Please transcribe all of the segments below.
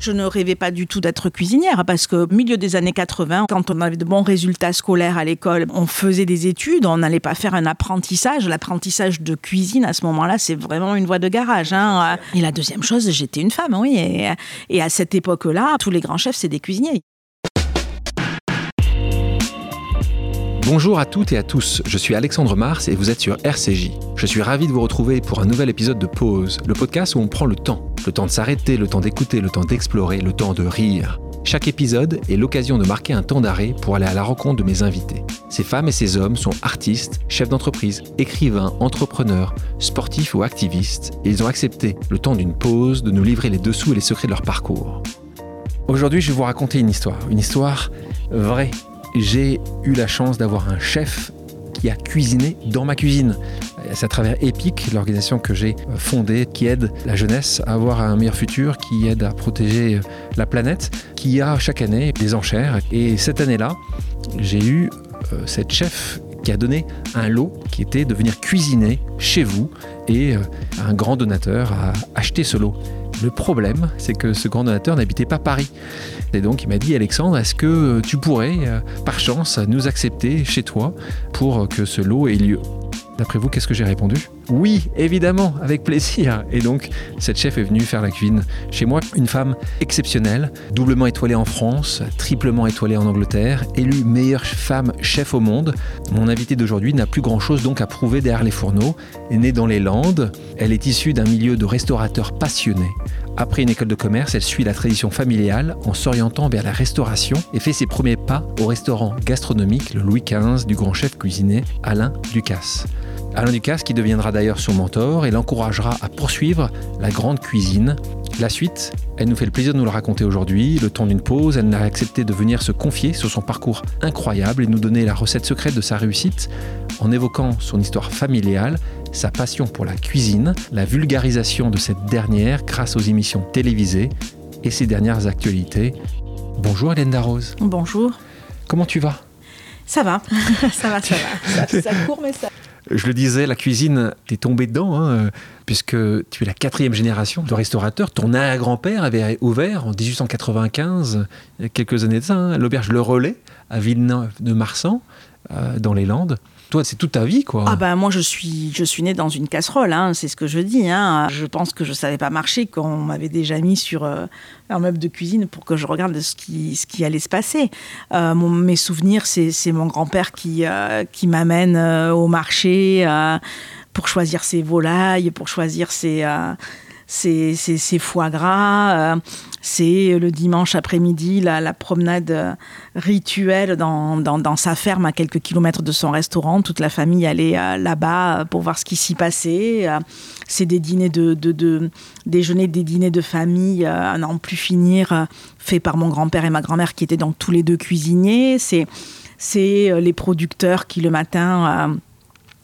Je ne rêvais pas du tout d'être cuisinière parce que au milieu des années 80, quand on avait de bons résultats scolaires à l'école, on faisait des études, on n'allait pas faire un apprentissage. L'apprentissage de cuisine à ce moment-là, c'est vraiment une voie de garage. Hein. Et la deuxième chose, j'étais une femme, oui. Et, et à cette époque-là, tous les grands chefs, c'est des cuisiniers. Bonjour à toutes et à tous, je suis Alexandre Mars et vous êtes sur RCJ. Je suis ravi de vous retrouver pour un nouvel épisode de Pause, le podcast où on prend le temps. Le temps de s'arrêter, le temps d'écouter, le temps d'explorer, le temps de rire. Chaque épisode est l'occasion de marquer un temps d'arrêt pour aller à la rencontre de mes invités. Ces femmes et ces hommes sont artistes, chefs d'entreprise, écrivains, entrepreneurs, sportifs ou activistes, et ils ont accepté, le temps d'une pause, de nous livrer les dessous et les secrets de leur parcours. Aujourd'hui, je vais vous raconter une histoire, une histoire vraie, j'ai eu la chance d'avoir un chef qui a cuisiné dans ma cuisine. C'est à travers EPIC, l'organisation que j'ai fondée, qui aide la jeunesse à avoir un meilleur futur, qui aide à protéger la planète, qui a chaque année des enchères. Et cette année-là, j'ai eu euh, cette chef qui a donné un lot qui était de venir cuisiner chez vous et euh, un grand donateur a acheté ce lot. Le problème, c'est que ce grand donateur n'habitait pas Paris. Et donc il m'a dit Alexandre, est-ce que tu pourrais, euh, par chance, nous accepter chez toi pour que ce lot ait lieu? D'après vous, qu'est-ce que j'ai répondu? Oui, évidemment, avec plaisir. Et donc, cette chef est venue faire la cuisine chez moi. Une femme exceptionnelle, doublement étoilée en France, triplement étoilée en Angleterre, élue meilleure femme chef au monde. Mon invitée d'aujourd'hui n'a plus grand-chose donc à prouver derrière les fourneaux. Née dans les Landes. Elle est issue d'un milieu de restaurateurs passionnés. Après une école de commerce, elle suit la tradition familiale en s'orientant vers la restauration et fait ses premiers pas au restaurant gastronomique le Louis XV du grand chef cuisinier Alain Ducasse. Alain Ducasse qui deviendra d'ailleurs son mentor et l'encouragera à poursuivre la grande cuisine. La suite, elle nous fait le plaisir de nous le raconter aujourd'hui. Le temps d'une pause, elle n'a accepté de venir se confier sur son parcours incroyable et nous donner la recette secrète de sa réussite en évoquant son histoire familiale, sa passion pour la cuisine, la vulgarisation de cette dernière grâce aux émissions télévisées et ses dernières actualités. Bonjour Hélène Darroze. Bonjour. Comment tu vas? Ça va, ça va, ça va. Ça, ça court, mais ça je le disais, la cuisine, t'es tombé dedans, hein, puisque tu es la quatrième génération de restaurateurs. Ton arrière-grand-père avait ouvert en 1895, il y a quelques années de ça, hein, l'auberge Le Relais à Villeneuve-de-Marsan, euh, dans les Landes. Toi, c'est toute ta vie, quoi. Ah ben moi, je suis, je suis née dans une casserole, hein, c'est ce que je dis. Hein. Je pense que je savais pas marcher quand on m'avait déjà mis sur euh, un meuble de cuisine pour que je regarde ce qui, ce qui allait se passer. Euh, mes souvenirs, c'est mon grand-père qui, euh, qui m'amène au marché pour choisir ses volailles, pour choisir ses c'est ses, foie gras, c'est le dimanche après-midi la, promenade euh, rituelle dans, dans, sa ferme à quelques kilomètres de son restaurant. Toute la famille allait euh, là-bas pour voir ce qui s'y passait. c'est des dîners de, de, déjeuner, des dîners de famille à n'en plus finir, faits par mon grand-père et ma grand-mère qui étaient donc tous les deux cuisiniers. C'est les producteurs qui le matin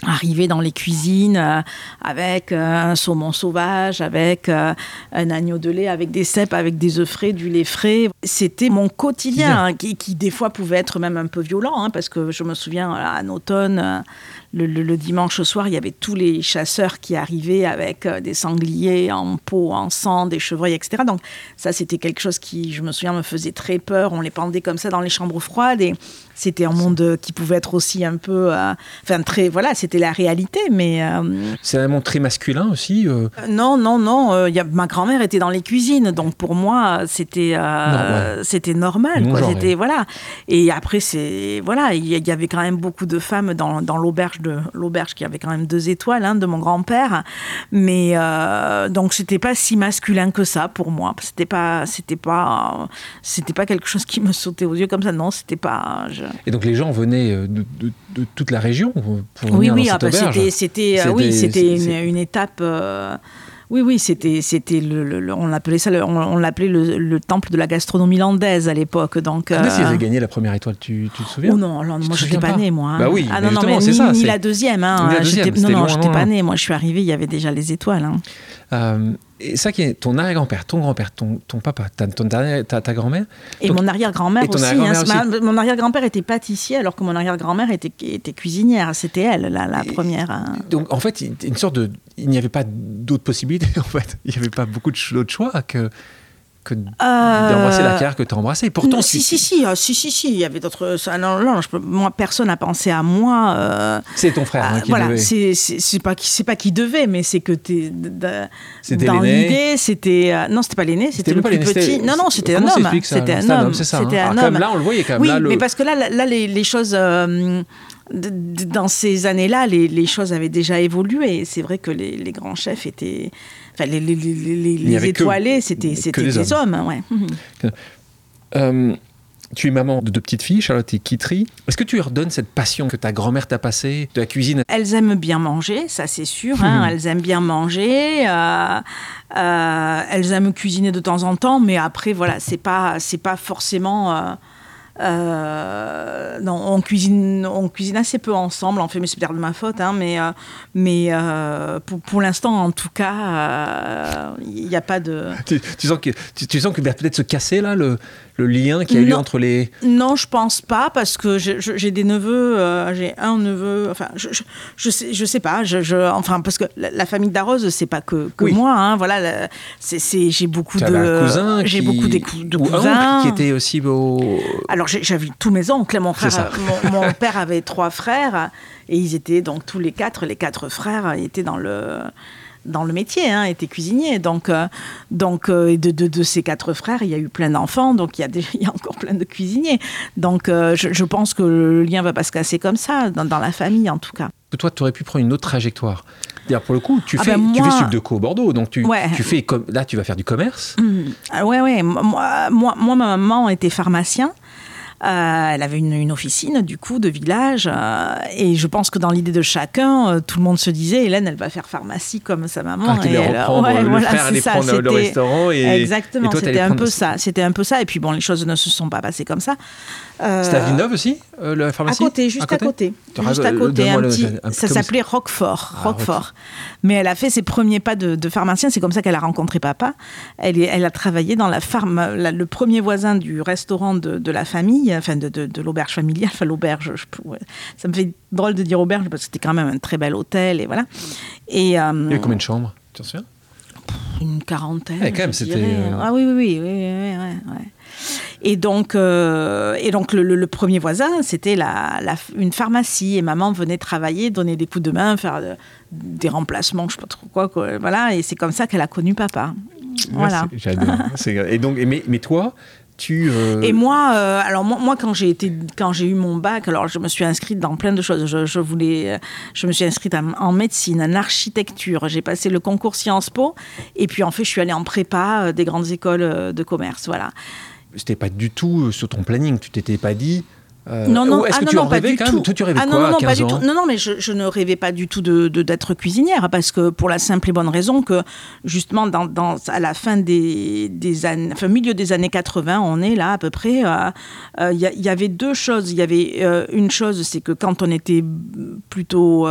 arriver dans les cuisines euh, avec euh, un saumon sauvage, avec euh, un agneau de lait, avec des cèpes, avec des œufs frais, du lait frais. C'était mon quotidien, hein, qui, qui, des fois pouvait être même un peu violent, hein, parce que je me souviens, en automne, le, dimanche soir, il y avait tous les chasseurs qui arrivaient avec des sangliers en peau, en sang, des chevreuils, etc. Donc ça, c'était quelque chose qui, je me souviens, me faisait très peur. On les pendait comme ça dans les chambres froides et c'était un monde qui pouvait être aussi un peu, enfin très, voilà, c'était la réalité, mais. Euh, c'est monde très masculin aussi. Euh. non, non, non. Y a, ma grand-mère était dans les cuisines, donc pour moi c'était c'était normal. C'était voilà. Et après c'est voilà, il y, avait quand même beaucoup de femmes dans, dans l'auberge de l'auberge qui avait quand même deux étoiles, hein, de mon grand-père, mais donc c'était pas si masculin que ça pour moi. C'était pas c'était pas c'était pas quelque chose qui me sautait aux yeux comme ça. Non, c'était pas. Et donc les gens venaient euh, de, toute la région pour oui, venir oui, ah, auberge. C'était, euh, oui, c'était une, étape. Euh, oui, oui, c'était, c'était le, on appelait ça, on, l'appelait le, temple de la gastronomie landaise à l'époque. Donc, euh... si avaient gagné la première étoile, tu, tu te souviens? Oh non, alors, moi je n'étais pas, née, moi. Hein. Bah oui, ah non, non, mais ni, ça, ni la deuxième. Hein. La deuxième non, non, je n'étais pas née. Moi, je suis arrivée, il y avait déjà les étoiles. Hein. Euh, et ça qui est ton arrière-grand-père, ton grand-père, ton, ton papa, ta, ta, ta grand-mère. Et mon arrière-grand-mère aussi, hein, Mon arrière-grand-père était pâtissier alors que mon arrière-grand-mère était, était cuisinière. C'était elle, la, la première. Hein. Donc en fait, une sorte de, il n'y avait pas d'autres possibilités en fait. Il n'y avait pas beaucoup d'autres choix que que d'embrasser la carrière que tu as embrassée. Pourtant, si, si, si, ah, si, si, si, il y avait d'autres. Non, non, je peux, moi, personne n'a pensé à moi. c'est ton frère hein, qui voilà, devait. c'est c'est pas qui c'est pas qui devait, mais c'est que t'es dans l'idée, c'était non, c'était pas l'aîné, c'était le plus petit. Non, non, c'était un homme. C'était un homme. C'était un homme. Là, on le voyait quand même. Oui, mais parce que là, là, les, les choses dans ces années-là, les, choses avaient déjà évolué. C'est vrai que les, grands chefs étaient. Enfin, les, les étoilés, c'était des hommes. ouais. euh, tu es maman de deux petites filles, Charlotte et Kitri. Est-ce que tu leur donnes cette passion que ta grand-mère t'a passée de la cuisine? Elles aiment bien manger, ça c'est sûr. Hein. Elles aiment bien manger. Euh, euh, elles aiment cuisiner de temps en temps, mais après, voilà, c'est pas, c'est pas forcément. Euh, non, on cuisine, on cuisine assez peu ensemble. En fait, mais c'est peut-être de ma faute, hein, mais euh, mais euh, pour, pour l'instant, en tout cas, il n'y a pas de. Tu, sens que tu, sens que peut-être se casser là le le lien qui a eu entre les... Non, je pense pas, parce que j'ai des neveux, euh, j'ai un neveu, enfin, je, je, sais, je sais pas, je, enfin, parce que la, famille d'Arose, c'est pas que, que moi, hein, voilà, j'ai beaucoup de... J'ai beaucoup de, de cousins. qui était aussi beau... Alors, j'avais tous mes oncles, mon, frère, mon, mon père avait trois frères, et ils étaient donc tous les quatre, les quatre frères étaient dans le dans le métier, hein, était cuisinier. Donc, euh, donc euh, de, de, ces quatre frères, il y a eu plein d'enfants, donc il y, a il y a encore plein de cuisiniers. Donc euh, je, pense que le lien va pas se casser comme ça, dans, la famille en tout cas. Toi, tu aurais pu prendre une autre trajectoire. Pour le coup, tu ah fais, ben tu fais Subdeco Bordeaux, donc tu, tu fais là, tu vas faire du commerce. Mmh. Ah ouais, ouais. Moi, moi, moi, ma maman était pharmacien. Euh, elle avait une, officine, du coup, de village. Euh, et je pense que dans l'idée de chacun, euh, tout le monde se disait Hélène, elle va faire pharmacie comme sa maman. Ah, et elle, reprendre, le voilà, frère allait prendre le restaurant. Et, Exactement, c'était un peu ça. C'était un peu ça. Et puis bon, les choses ne se sont pas passées comme ça. C'était à Villeneuve aussi, la pharmacie? À côté, juste à côté? Juste à côté, un petit, ça s'appelait Roquefort. Ah, Roquefort. Mais elle a fait ses premiers pas de, de pharmacien, c'est comme ça qu'elle a rencontré papa. Elle, elle a travaillé dans la farm, le premier voisin du restaurant de, de la famille, enfin de, de l'auberge familiale, enfin l'auberge, ça me fait drôle de dire auberge parce que c'était quand même un très bel hôtel et voilà. Et, euh, Il y avait combien de chambres, tu te souviens? Une quarantaine. Eh, quand même, c'était. Ah oui, oui, oui, oui, oui, oui, et donc, euh, et donc le, premier voisin, c'était la, une pharmacie. Et maman venait travailler, donner des coups de main, faire des remplacements, je sais pas trop quoi. voilà, et c'est comme ça qu'elle a connu papa. Voilà. J'adore. et donc, mais, mais toi, tu, euh, Et moi, euh, alors moi, moi, quand j'ai été, quand j'ai eu mon bac, alors je me suis inscrite dans plein de choses. Je, voulais, je me suis inscrite en, médecine, en architecture. J'ai passé le concours Sciences Po, et puis en fait, je suis allée en prépa des grandes écoles de commerce. Voilà c'était pas du tout euh, sur ton planning. Tu t'étais pas dit. Euh, non, non, est-ce ah, que tu en rêvais quand même Toi, tu rêvais ah, quoi non, non, à 15 pas du ans tout. Non, non, mais je, ne rêvais pas du tout de, d'être cuisinière parce que pour la simple et bonne raison que justement dans, dans à la fin des, des années, enfin milieu des années 80, on est là à peu près. Euh, il y, y, avait deux choses. Il y avait une chose, c'est que quand on était plutôt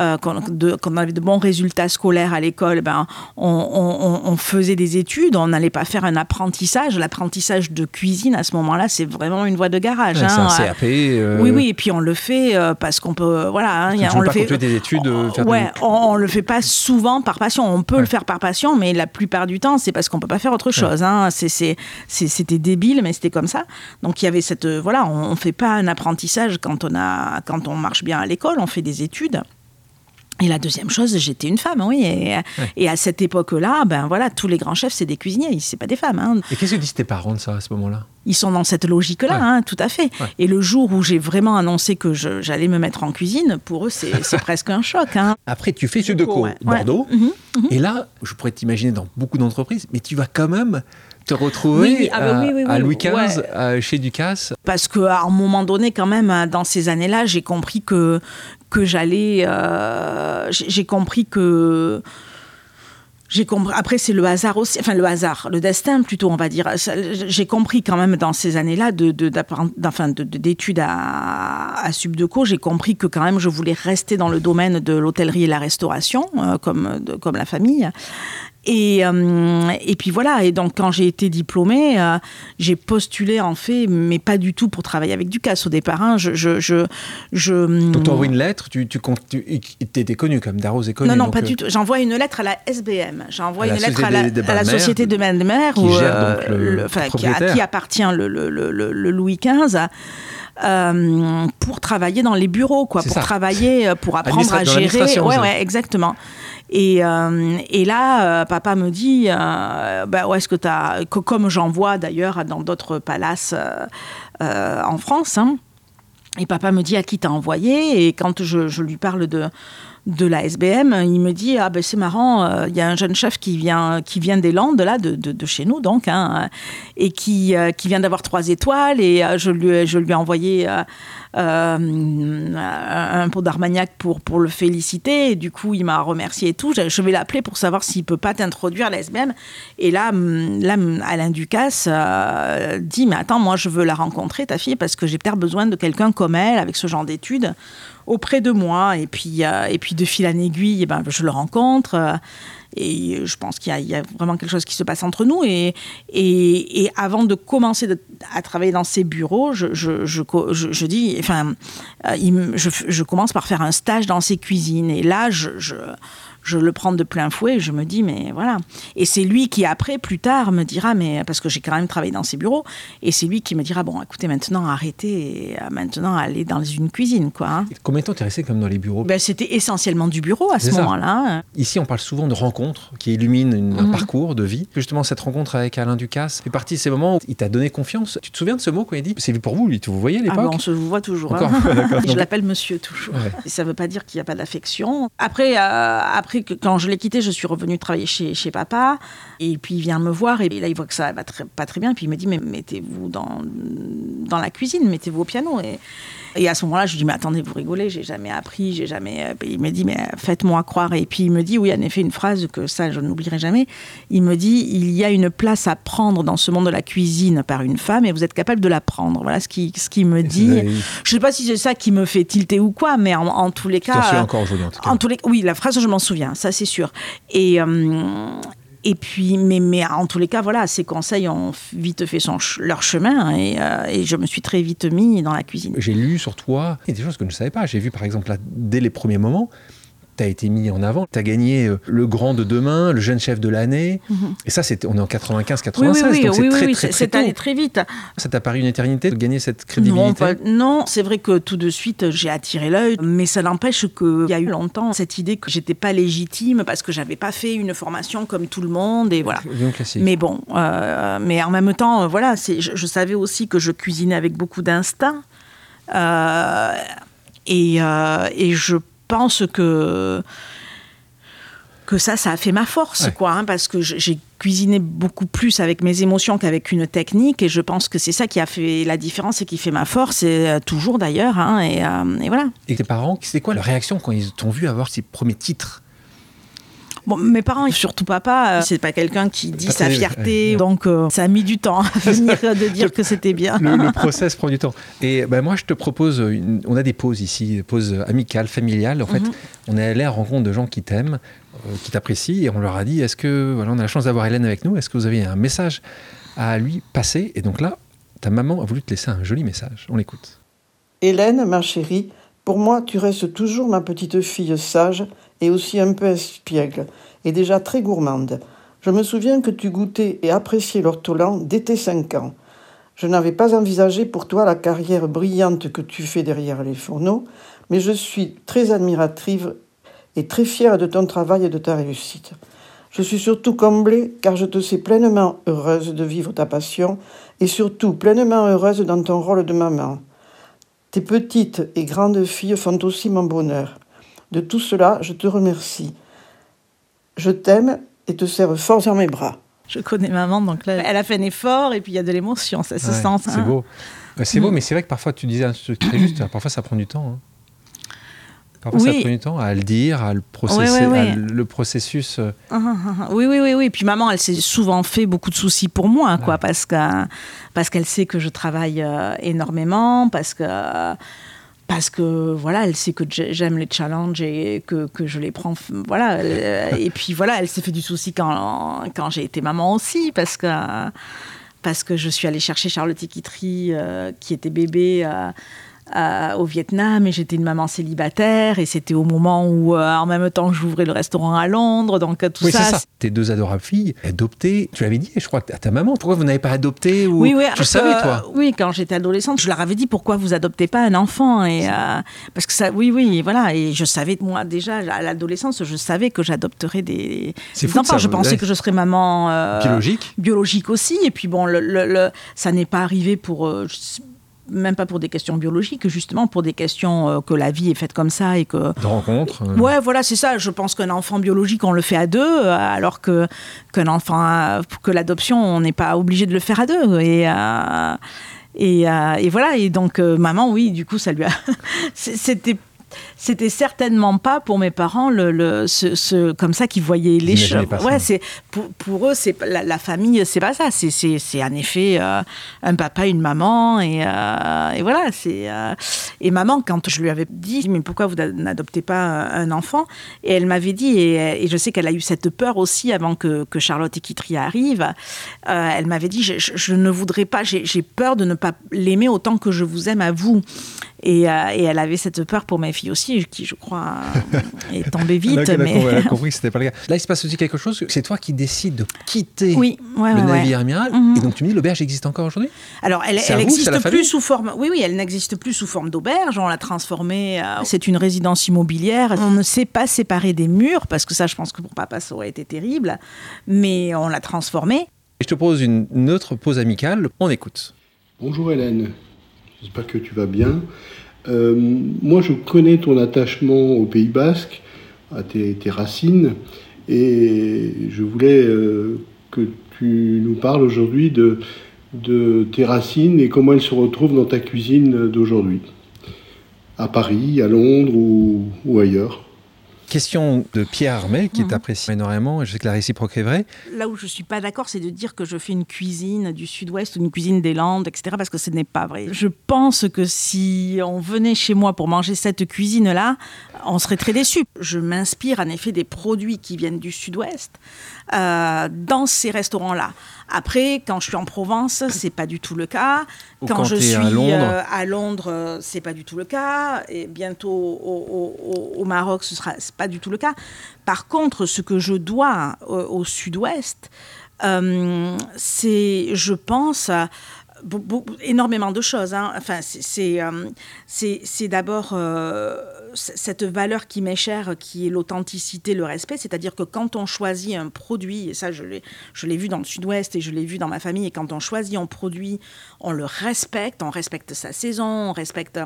euh, qu'on avait de bons résultats scolaires à l'école, ben, on, faisait des études, on n'allait pas faire un apprentissage. L'apprentissage de cuisine, à ce moment-là, c'est vraiment une voie de garage. C'est un CAP. Euh, oui, oui, et puis on le fait euh, parce qu'on peut. Voilà, hein, on le fait. des études. ouais, on, le fait pas souvent par passion. On peut le faire par passion, mais la plupart du temps, c'est parce qu'on peut pas faire autre chose. Hein. C'était débile, mais c'était comme ça. Donc il y avait cette. Voilà, on, on fait pas un apprentissage quand on, a, quand on marche bien à l'école, on fait des études. Et la deuxième chose, j'étais une femme, oui. Et, à cette époque-là, ben voilà, tous les grands chefs, c'est des cuisiniers, c'est pas des femmes. Hein. Et qu'est-ce que disent tes parents de ça à ce moment-là? Ils sont dans cette logique-là, hein, tout à fait. Et le jour où j'ai vraiment annoncé que j'allais me mettre en cuisine, pour eux, c'est presque un choc. Hein. Après, tu fais de Co, Bordeaux. Mhm, mhm. Et là, je pourrais t'imaginer dans beaucoup d'entreprises, mais tu vas quand même te retrouver ah bah à, Louis XV, chez Ducasse Parce qu'à un moment donné, quand même, dans ces années-là, j'ai compris que, que j'allais. Euh, j'ai compris que. J'ai compris. Après, c'est le hasard aussi. Enfin, le hasard, le destin plutôt, on va dire. J'ai compris quand même dans ces années-là de, d'études à, à Subdeco, j'ai compris que quand même je voulais rester dans le domaine de l'hôtellerie et la restauration, euh, comme, comme la famille. Et, euh, et puis voilà, et donc quand j'ai été diplômée, euh, j'ai postulé en fait, mais pas du tout pour travailler avec Ducasse au départ. Hein. Je, je, je, je, Donc tu envoies une lettre, tu, tu, tu étais connu comme Darros est connu. non, non, pas euh, du tout. J'envoie une lettre à la SBM. J'envoie À une lettre à la, à Bains de Mer, Société de Mer, qui où, gère euh, donc le enfin, qui, à propriétaire. qui appartient le, Louis XV. euh, pour travailler dans les bureaux, quoi, pour ça. travailler, euh, pour apprendre à gérer. Ouais, ouais, exactement. Et, euh, et là, euh, papa me dit, euh, bah, est-ce que as, comme j'en vois d'ailleurs dans d'autres palaces en France, hein, et papa me dit à qui t'as envoyé? Et quand je lui parle de, de la SBM, il me dit Ah ben c'est marrant, euh, il y a un jeune chef qui vient, qui vient des Landes, là, de, de, chez nous, donc, hein, et qui, euh, qui vient d'avoir trois étoiles. Et euh, je, lui, je lui ai envoyé un pot d'Armagnac pour, pour le féliciter. Et du coup, il m'a remercié et tout. Je, vais l'appeler pour savoir s'il peut pas t'introduire à la SBM. Et là, hum, là hum, Alain Ducasse dit Mais attends, moi, je veux la rencontrer, ta fille, parce que j'ai peut-être besoin de quelqu'un comme elle, avec ce genre d'études, auprès de moi. Et puis, et puis de fil en aiguille, eh ben, je le rencontre. euh, et je pense qu'il y, a- vraiment quelque chose qui se passe entre nous. Et, et, avant de commencer à travailler dans ces bureaux, je, je, je, je- dis, enfin, euh, je, commence par faire un stage dans ses cuisines. Et là, je, je, le prends de plein fouet. et Je me dis, mais voilà. Et c'est lui qui, après, plus tard, me dira, mais parce que j'ai quand même travaillé dans ses bureaux, et c'est lui qui me dira, bon, écoutez, maintenant, arrêtez, et, euh, maintenant, allez dans une cuisine, quoi. hein. Combien de temps t'es resté comme dans les bureaux? Ben, C'était essentiellement du bureau à ce moment-là. Ici, on parle souvent de rencontres qui illuminent une- un Mhm. parcours de vie. Justement, cette rencontre avec Alain Ducasse fait partie de ces moments où il t'a donné confiance. Tu te souviens de ce mot quand il dit? C'est pour vous, lui, tu vous voyez à Ah l'époque? ben, on se voit toujours. Encore, hein. je l'appelle monsieur toujours. Ouais. Et ça ne veut pas dire qu'il n'y a pas d'affection. Après, euh, après quand je l'ai quitté, je suis revenue travailler chez, papa. Et puis il vient me voir et là il voit que ça va pas très bien. Puis il me dit mais mettez-vous dans, dans la cuisine, mettez-vous au piano. Et, et à ce moment-là, je lui dis mais attendez, vous rigolez, j'ai jamais appris, j'ai jamais. euh, Il me dit mais faites-moi croire. Et puis il me dit oui, en effet, une phrase que ça je n'oublierai jamais. Il me dit il y a une place à prendre dans ce monde de la cuisine par une femme et vous êtes capable de la prendre. Voilà ce qui ce qu'il me dit. Je sais pas si c'est ça qui me fait tilter ou quoi, mais en, en tous les cas. souviens euh, encore aujourd'hui, en tout cas. en tous les oui, la phrase, je m'en souviens, ça c'est sûr. Et, euh, et puis, mais, en tous les cas, voilà, ces conseils ont vite fait leur chemin et, euh, et je me suis très vite mis dans la cuisine. J'ai lu sur toi a des choses que je ne savais pas. J'ai vu, par exemple, là, dès les premiers moments, tu as été mis en avant. Tu as gagné euh, le grand de demain, le jeune chef de l'année. Et ça, on est en 95-96, Oui, oui, oui, donc c'est très, très, très allé très vite. Ça t'a paru une éternité de gagner cette crédibilité? Non, c'est vrai que tout de suite j'ai attiré l'œil, mais ça n'empêche qu'il y a eu longtemps cette idée que j'étais pas légitime parce que j'avais pas fait une formation comme tout le monde et voilà. Mais bon, euh, mais en même temps, euh, voilà, je, je savais aussi que je cuisinais avec beaucoup d'instinct. Euh, et, euh, et je pense que, que ça, ça a fait ma force, Ouais. quoi, hein, parce que je- j'ai cuisiné beaucoup plus avec mes émotions qu'avec une technique, et je pense que c'est ça qui a fait la différence et qui fait ma force, et euh, toujours d'ailleurs, hein, et, euh, et voilà. Et tes parents, c'était quoi leur réaction quand ils t'ont vu avoir ces premiers titres? Bon, mes parents, et surtout papa, euh, c'est pas quelqu'un qui dit Pas sa fierté, ouais. donc euh, ça a mis du temps à venir de dire que c'était bien. le, le process prend du temps. Et ben moi, je te propose, une- on a des pauses ici, des pauses amicales, familiales. En fait, Mhm. on est allé à la rencontre de gens qui t'aiment, euh, qui t'apprécient, et on leur a dit, est-ce que, voilà, on a la chance d'avoir Hélène avec nous, est-ce que vous avez un message à lui passer? Et donc là, ta maman a voulu te laisser un joli message. On l'écoute. Hélène, ma chérie, pour moi, tu restes toujours ma petite fille sage et aussi un peu espiègle, et déjà très gourmande. Je me souviens que tu goûtais et appréciais l'ortolan dès tes cinq ans. Je n'avais pas envisagé pour toi la carrière brillante que tu fais derrière les fourneaux, mais je suis très admiratrice et très fière de ton travail et de ta réussite. Je suis surtout comblée car je te sais pleinement heureuse de vivre ta passion et surtout pleinement heureuse dans ton rôle de maman. Tes petites et grandes filles font aussi mon bonheur. De tout cela, je te remercie. Je t'aime et te serre fort dans mes bras. Je connais maman, donc là, elle a fait un effort et puis il y a de l'émotion, ça se Ouais, sent. hein. C'est beau. Ouais, C'est beau, Mm. mais c'est vrai que parfois tu disais un truc très juste, parfois ça prend du temps. hein. Parfois ça Oui. prend du temps à le dire, à le, processer, ouais. à le processus. euh, Ah, ah, ah. Oui, oui, oui, oui. Puis maman, elle s'est souvent fait beaucoup de soucis pour moi, quoi, Ouais. parce que parce qu'elle sait que je travaille euh, énormément, parce que parce que voilà, elle sait que j'aime les challenges et que, que, je les prends. Voilà. et puis voilà, elle s'est fait du souci quand, quand j'ai été maman aussi, parce que, parce que je suis allée chercher Charlotte Equitry, euh, qui était bébé. Euh, au Vietnam et j'étais une maman célibataire et c'était au moment où euh, en même temps j'ouvrais le restaurant à Londres. Donc euh, tout oui, ça, ça. tes deux adorables filles adoptées tu l'avais dit je crois à ta maman. Pourquoi vous n'avez pas adopté ou oui oui tu savais toi? oui quand j'étais adolescente je leur avais dit pourquoi vous adoptez pas un enfant? Et euh, parce que ça oui oui voilà. Et je savais moi déjà à l'adolescence je savais que j'adopterais des, des enfants. je pensais que je serais maman biologique. biologique aussi. Et puis bon le, le, ça n'est pas arrivé pour même pas pour des questions biologiques, justement pour des questions euh, que la vie est faite comme ça et que. De rencontres. Euh. Ouais, voilà, c'est ça. Je pense qu'un enfant biologique, on le fait à deux, euh, alors que qu'un enfant, que l'adoption, on n'est pas obligé de le faire à deux. Et. et, et, voilà, et donc maman, oui, du coup, ça lui a. C'était c'était certainement pas pour mes parents le, ce, comme ça qu'ils voyaient les choses. Ouais, c'est pour, pour, eux, c'est la, famille, c'est pas ça. C'est en effet euh, un papa, une maman et, euh, et voilà. C'est euh, et maman quand je lui avais dit mais pourquoi vous n'adoptez pas un enfant? Et elle m'avait dit et, je sais qu'elle a eu cette peur aussi avant que, que Charlotte Equitry arrive. elle m'avait dit je, je, ne voudrais pas, j'ai peur de ne pas l'aimer autant que je vous aime à vous. Et, et, elle avait cette peur pour mes filles aussi, qui, je crois, est tombée vite. mais... Elle a compris que c'était pas le cas. Là, il se passe aussi quelque chose. C'est toi qui décides de quitter oui, le navire amiral. Mhm. Et donc, tu me dis, l'auberge existe encore aujourd'hui? Alors, elle, n'existe plus sous forme. Oui, oui, elle n'existe plus sous forme d'auberge. On l'a transformée. Euh, c'est une résidence immobilière. On ne s'est pas séparé des murs parce que ça, je pense que pour papa, ça aurait été terrible. Mais on l'a transformée. Je te pose une autre pause amicale. On écoute. Bonjour Hélène. J'espère que tu vas bien. Euh, moi, je connais ton attachement au Pays Basque, à tes, racines, et je voulais euh, que tu nous parles aujourd'hui de, de tes racines et comment elles se retrouvent dans ta cuisine d'aujourd'hui, à Paris, à Londres ou ailleurs. Question de Pierre Armel, qui est mhm. apprécié énormément, et je sais que la réciproque est vraie. Là où je ne suis pas d'accord, c'est de dire que je fais une cuisine du sud-ouest ou une cuisine des Landes, etc., parce que ce n'est pas vrai. Je pense que si on venait chez moi pour manger cette cuisine-là, on serait très déçu. Je m'inspire en effet des produits qui viennent du sud-ouest euh, dans ces restaurants-là. Après, quand je suis en Provence, c'est pas du tout le cas. quand, je suis à Londres, euh, à Londres euh, c'est pas du tout le cas. Et bientôt au, Maroc, ce sera pas du tout le cas. Par contre, ce que je dois au Sud-Ouest, c'est, je pense, énormément de choses. Hein. Enfin, c'est c'est d'abord cette valeur qui m'est chère, qui est l'authenticité, le respect. C'est-à-dire que quand on choisit un produit, et ça je l'ai vu dans le sud-ouest et je l'ai vu dans ma famille, et quand on choisit un produit, on le respecte, on respecte sa saison, on respecte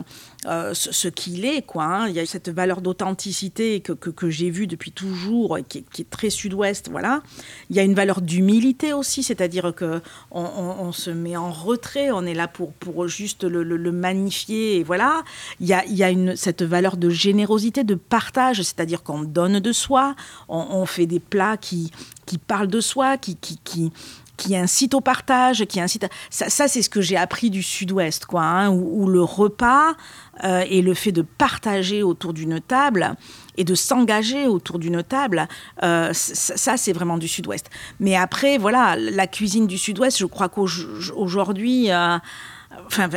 euh, ce, qu'il est. Quoi, hein. Il y a cette valeur d'authenticité que, que, j'ai vue depuis toujours, et qui, est très sud-ouest. Voilà. Il y a une valeur d'humilité aussi, c'est-à-dire que on, se met en retrait, on est là pour, pour juste le, le, magnifier. Et voilà. Il y a, il y a une, cette valeur de générosité, de partage, c'est-à-dire qu'on donne de soi, on, fait des plats qui, qui parlent de soi, qui, qui, qui, qui au partage, qui incite. Ça, c'est ce que j'ai appris du Sud-Ouest, quoi, hein, où, le repas euh, et le fait de partager autour d'une table et de s'engager autour d'une table, euh, ça, c'est vraiment du Sud-Ouest. Mais après, voilà, la cuisine du Sud-Ouest, je crois qu'aujourd'hui, euh, enfin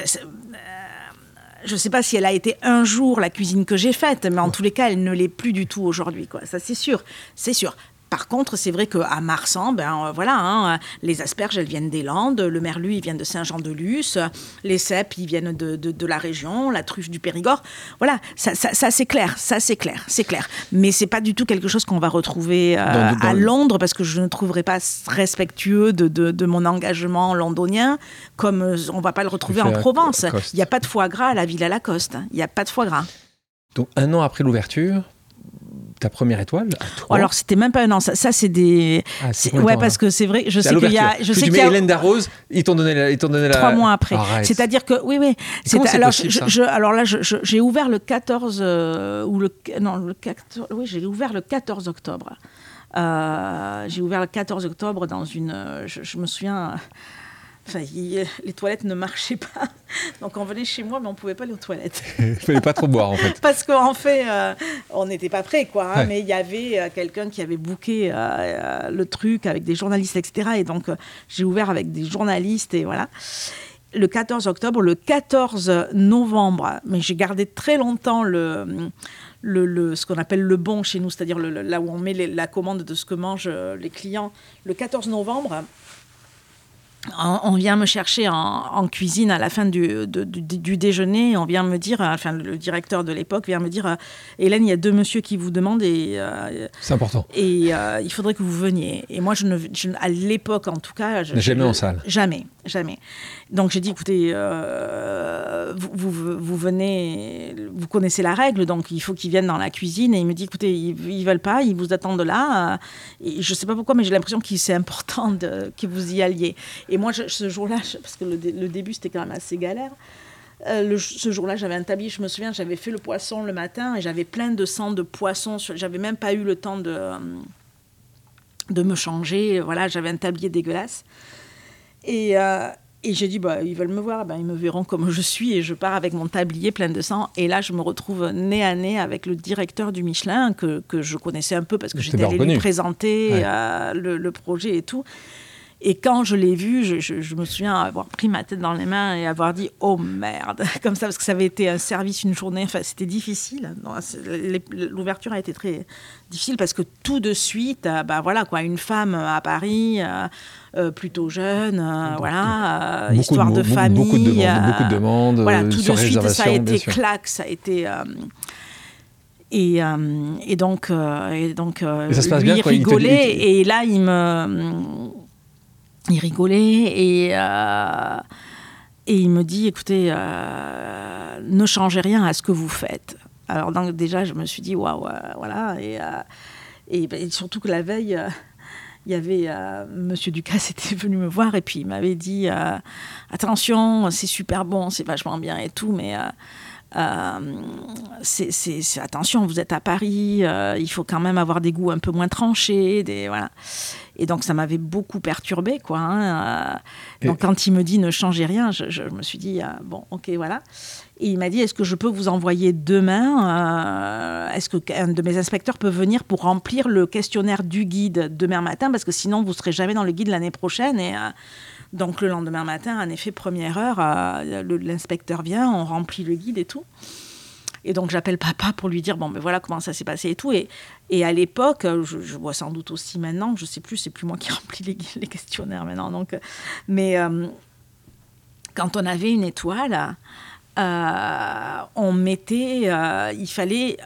je ne sais pas si elle a été un jour la cuisine que j'ai faite, mais en tous les cas, elle ne l'est plus du tout aujourd'hui. Quoi. Ça, c'est sûr. C'est sûr. Par contre, c'est vrai qu'à Marsan, ben euh, voilà, hein, les asperges, elles viennent des Landes, le merlu, il vient de Saint-Jean-de-Luz, les cèpes, ils viennent de, de, la région, la truffe du Périgord. Voilà, ça, ça, c'est clair, ça c'est clair, c'est clair. Mais c'est pas du tout quelque chose qu'on va retrouver euh, à Londres parce que je ne trouverai pas respectueux de, de mon engagement londonien comme euh, on va pas le retrouver en Provence. Il n'y a pas de foie gras à la Villa Lacoste. Il n'y a pas de foie gras. Donc un an après l'ouverture, ta première étoile Alors c'était même pas un an, ça, c'est des. Ah, ouais, parce que c'est vrai, je sais qu'il y a. Je sais tu mets Hélène Darroze, ils t'ont donné, ils t'ont donné la. Trois mois après. C'est-à-dire que oui, oui. alors, je, alors là, j'ai ouvert le 14 euh, ou le non le 14, oui, j'ai ouvert le 14 octobre. Euh, j'ai ouvert le 14 octobre dans une. je, me souviens Enfin, les toilettes ne marchaient pas. Donc on venait chez moi, mais on ne pouvait pas aller aux toilettes. Il fallait pas trop boire en fait. Parce qu'en fait, euh, on n'était pas prêts, quoi. Hein, mais il y avait euh, quelqu'un qui avait booké euh, le truc avec des journalistes, etc. Et donc j'ai ouvert avec des journalistes et voilà. Le 14 octobre, le 14 novembre, mais j'ai gardé très longtemps le, le, ce qu'on appelle le bon chez nous, c'est-à-dire là où on met la commande de ce que mangent les clients. Le 14 novembre, on vient me chercher en, cuisine à la fin du, du, déjeuner. On vient me dire, enfin le directeur de l'époque vient me dire, euh, Hélène, il y a deux monsieur qui vous demandent et euh, c'est important. Et euh, il faudrait que vous veniez. Et moi, je ne, à l'époque en tout cas, je, jamais en salle. Jamais, jamais. Donc j'ai dit, écoutez, vous, vous, venez, vous connaissez la règle, donc il faut qu'ils viennent dans la cuisine. Et il me dit, écoutez, ils, ils veulent pas, ils vous attendent là. et je sais pas pourquoi, mais j'ai l'impression que c'est important de, que vous y alliez. Et moi, ce jour-là, parce que le, début, c'était quand même assez galère, euh, ce jour-là, j'avais un tablier, je me souviens, j'avais fait le poisson le matin et j'avais plein de sang de poisson. J'avais même pas eu le temps de, euh, de me changer. Voilà, j'avais un tablier dégueulasse. Et, euh, et j'ai dit, bah, ils veulent me voir, ben, ils me verront comme je suis. Et je pars avec mon tablier plein de sang. Et là, je me retrouve nez à nez avec le directeur du Michelin, que, que je connaissais un peu parce que j'étais allée lui présenter le, le, projet et tout. Et quand je l'ai vu, je, me souviens avoir pris ma tête dans les mains et avoir dit oh merde, comme ça, parce que ça avait été un service une journée. Enfin, c'était difficile. L'ouverture a été très difficile parce que tout de suite, euh, bah voilà quoi, une femme à Paris, euh, euh, plutôt jeune, voilà, histoire de, famille, beaucoup de demandes, beaucoup de demandes voilà, tout de suite, ça a été claque, ça a été. Et, et, donc, et donc et ça se passe lui bien, rigolait. Et là, il me, il rigolait et, euh, et il me dit écoutez, euh, ne changez rien à ce que vous faites. Alors donc, déjà, je me suis dit waouh, voilà. Et, euh, et, surtout que la veille, il y avait Monsieur Ducasse était venu me voir et puis il m'avait dit attention, c'est super bon, c'est vachement bien et tout, mais c'est attention, vous êtes à Paris, il faut quand même avoir des goûts un peu moins tranchés, des voilà. Et donc, ça m'avait beaucoup perturbé, quoi. Hein, euh. donc, quand il me dit ne changez rien, je, me suis dit, euh, bon, ok, voilà. Et il m'a dit, est-ce que je peux vous envoyer demain euh, Est-ce qu'un de mes inspecteurs peut venir pour remplir le questionnaire du guide demain matin? Parce que sinon, vous ne serez jamais dans le guide l'année prochaine. Et donc, le lendemain matin, en effet, première heure, l'inspecteur vient, on remplit le guide et tout. Et donc j'appelle papa pour lui dire bon ben voilà comment ça s'est passé et tout. Et, et à l'époque, je, vois sans doute aussi maintenant, je sais plus, c'est plus moi qui remplis les, les questionnaires maintenant. Donc, mais euh, quand on avait une étoile, euh, on mettait, euh, il fallait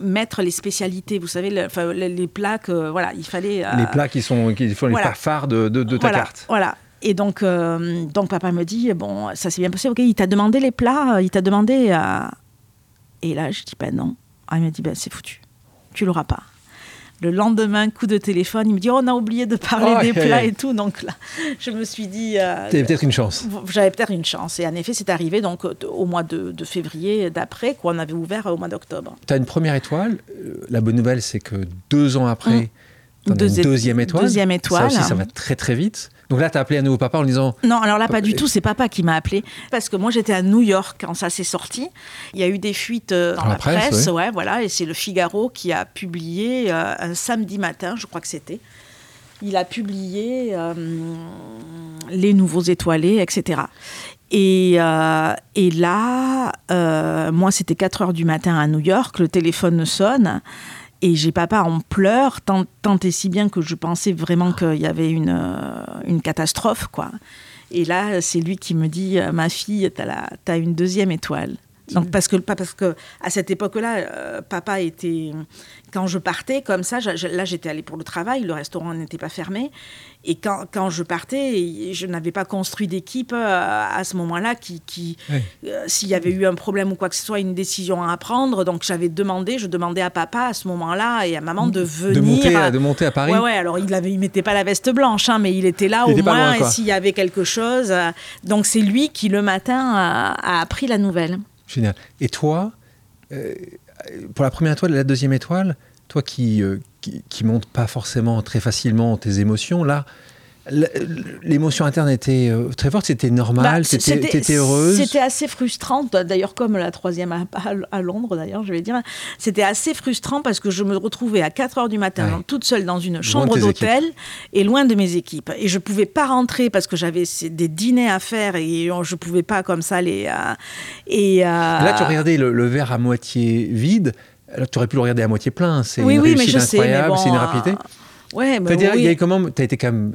mettre les spécialités, vous savez, les, plats que, voilà, il fallait. les plats qui sont, qui font les plats phares de, de, ta carte. Voilà. Et donc, donc papa me dit bon, ça s'est bien passé. Ok, il t'a demandé les plats, il t'a demandé et là, je dis, ben non. Ah, il m'a dit, ben c'est foutu. Tu l'auras pas. Le lendemain, coup de téléphone, il me dit oh, on a oublié de parler oh, des plats et tout. Donc là, je me suis dit. Euh, avais peut-être une chance. J'avais peut-être une chance. Et en effet, c'est arrivé donc au mois de, février d'après, qu'on avait ouvert au mois d'octobre. Tu as une première étoile. Euh, la bonne nouvelle, c'est que deux ans après, mmh. tu as une deuxième étoile. Deuxième étoile. Ça aussi, ça va très très vite. Donc là, tu as appelé à nouveau papa en disant. Non, alors là, pas du tout. C'est papa qui m'a appelé. Parce que moi, j'étais à New York quand ça s'est sorti. Il y a eu des fuites euh, dans, la, presse. ouais. voilà. Et c'est le Figaro qui a publié euh, un samedi matin, je crois que c'était. Il a publié euh, les nouveaux étoilés, etc. Et, et là, moi, c'était 4 heures du matin à New York. Le téléphone sonne. Et j'ai papa en pleurs, tant, tant, et si bien que je pensais vraiment qu'il y avait une, euh, une catastrophe, quoi. Et là, c'est lui qui me dit, euh, ma fille, tu as, as, une deuxième étoile. Donc parce que pas parce que à cette époque-là, euh, papa était quand je partais comme ça. là, j'étais allée pour le travail, le restaurant n'était pas fermé, et quand, quand je partais, je n'avais pas construit d'équipe euh, à ce moment-là qui, qui euh, s'il y avait eu un problème ou quoi que ce soit, une décision à prendre. Donc j'avais demandé, je demandais à papa à ce moment-là et à maman de venir. De monter, à, de monter à Paris. Ouais, ouais. Alors il avait, il mettait pas la veste blanche, hein, mais il était là au moins. et s'il y avait quelque chose, donc c'est lui qui le matin a appris la nouvelle. Génial. Et toi, euh, pour la première étoile et la deuxième étoile, toi qui, euh, qui, montes pas forcément très facilement tes émotions, là, l'émotion interne était euh, très forte, c'était normal, Bah, c'était heureuse. C'était assez frustrant, d'ailleurs comme la troisième à, Londres, d'ailleurs, je vais dire. C'était assez frustrant parce que je me retrouvais à 4 heures du matin, Ouais. toute seule dans une chambre d'hôtel et loin de mes équipes. Et je pouvais pas rentrer parce que j'avais des dîners à faire et euh, je pouvais pas comme ça les... euh, et, euh, Là, tu regardais le, le verre à moitié vide. Alors, tu aurais pu le regarder à moitié plein. C'est Oui, une oui, mais je mais incroyable, bon, c'est une euh, rapidité. Ouais, mais C'est-à-dire, il y oui. comment Tu as été quand même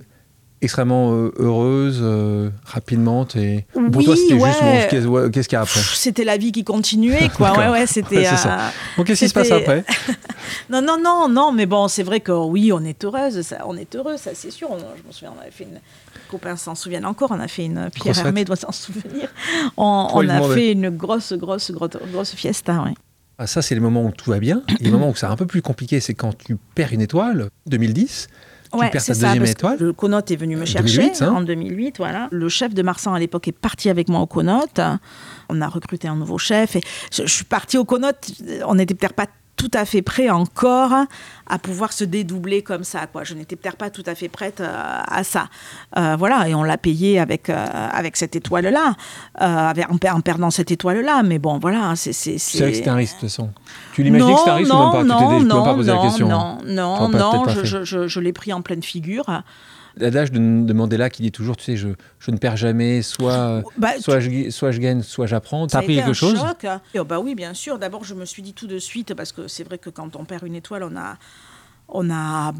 extrêmement euh, heureuse, euh, rapidement. t'es- Pour toi, c'était juste bon, qu'est-ce ouais, qu'il y a après C'était la vie qui continuait, quoi. ouais, ouais, c'était. Ouais, ça. euh, Bon, qu'est-ce qui se passe après Non, non, non, non, mais bon, c'est vrai que oui, on est heureuse, ça, on est heureux, ça c'est sûr. On- je me souviens, on avait fait une. Les copains s'en souviennent encore, on a fait une. Pierre Hermé doit s'en souvenir. On, a fait une grosse, grosse, grosse, grosse fiesta, ouais. Ah, Ça, c'est les moments où tout va bien. Et les moments où c'est un peu plus compliqué, c'est quand tu perds une étoile, 2010. Tu Ouais, perds ta ça. deuxième étoile. Le Conote est venu me chercher 2008, hein. en 2008, voilà. Le chef de Marsan à l'époque est parti avec moi au Conote. On a recruté un nouveau chef et je, je suis partie au Conote. On n'était peut-être pas tout à fait prêt encore à pouvoir se dédoubler comme ça. Quoi. Je n'étais peut-être pas tout à fait prête euh, à ça. Euh, voilà, et on l'a payé avec, euh, avec cette étoile-là, en, per- en perdant cette étoile-là. Mais bon, voilà, c'est... c'est- Tu savais que c'est- c'était un risque, de toute façon. Tu l'imaginais que c'était un risque ou même pas? Tu t'étais- je peux même pas poser la question. hein. Non, non, non, je- je- je l'ai pris en pleine figure. L'adage de, de Mandela qui dit toujours, tu sais, je, je ne perds jamais, soit, Bah, soit, je, soit je gagne, soit j'apprends. T'as appris quelque un chose? choc. Oh, bah oui, bien sûr. D'abord, je me suis dit tout de suite, parce que c'est vrai que quand on perd une étoile, on a, on a,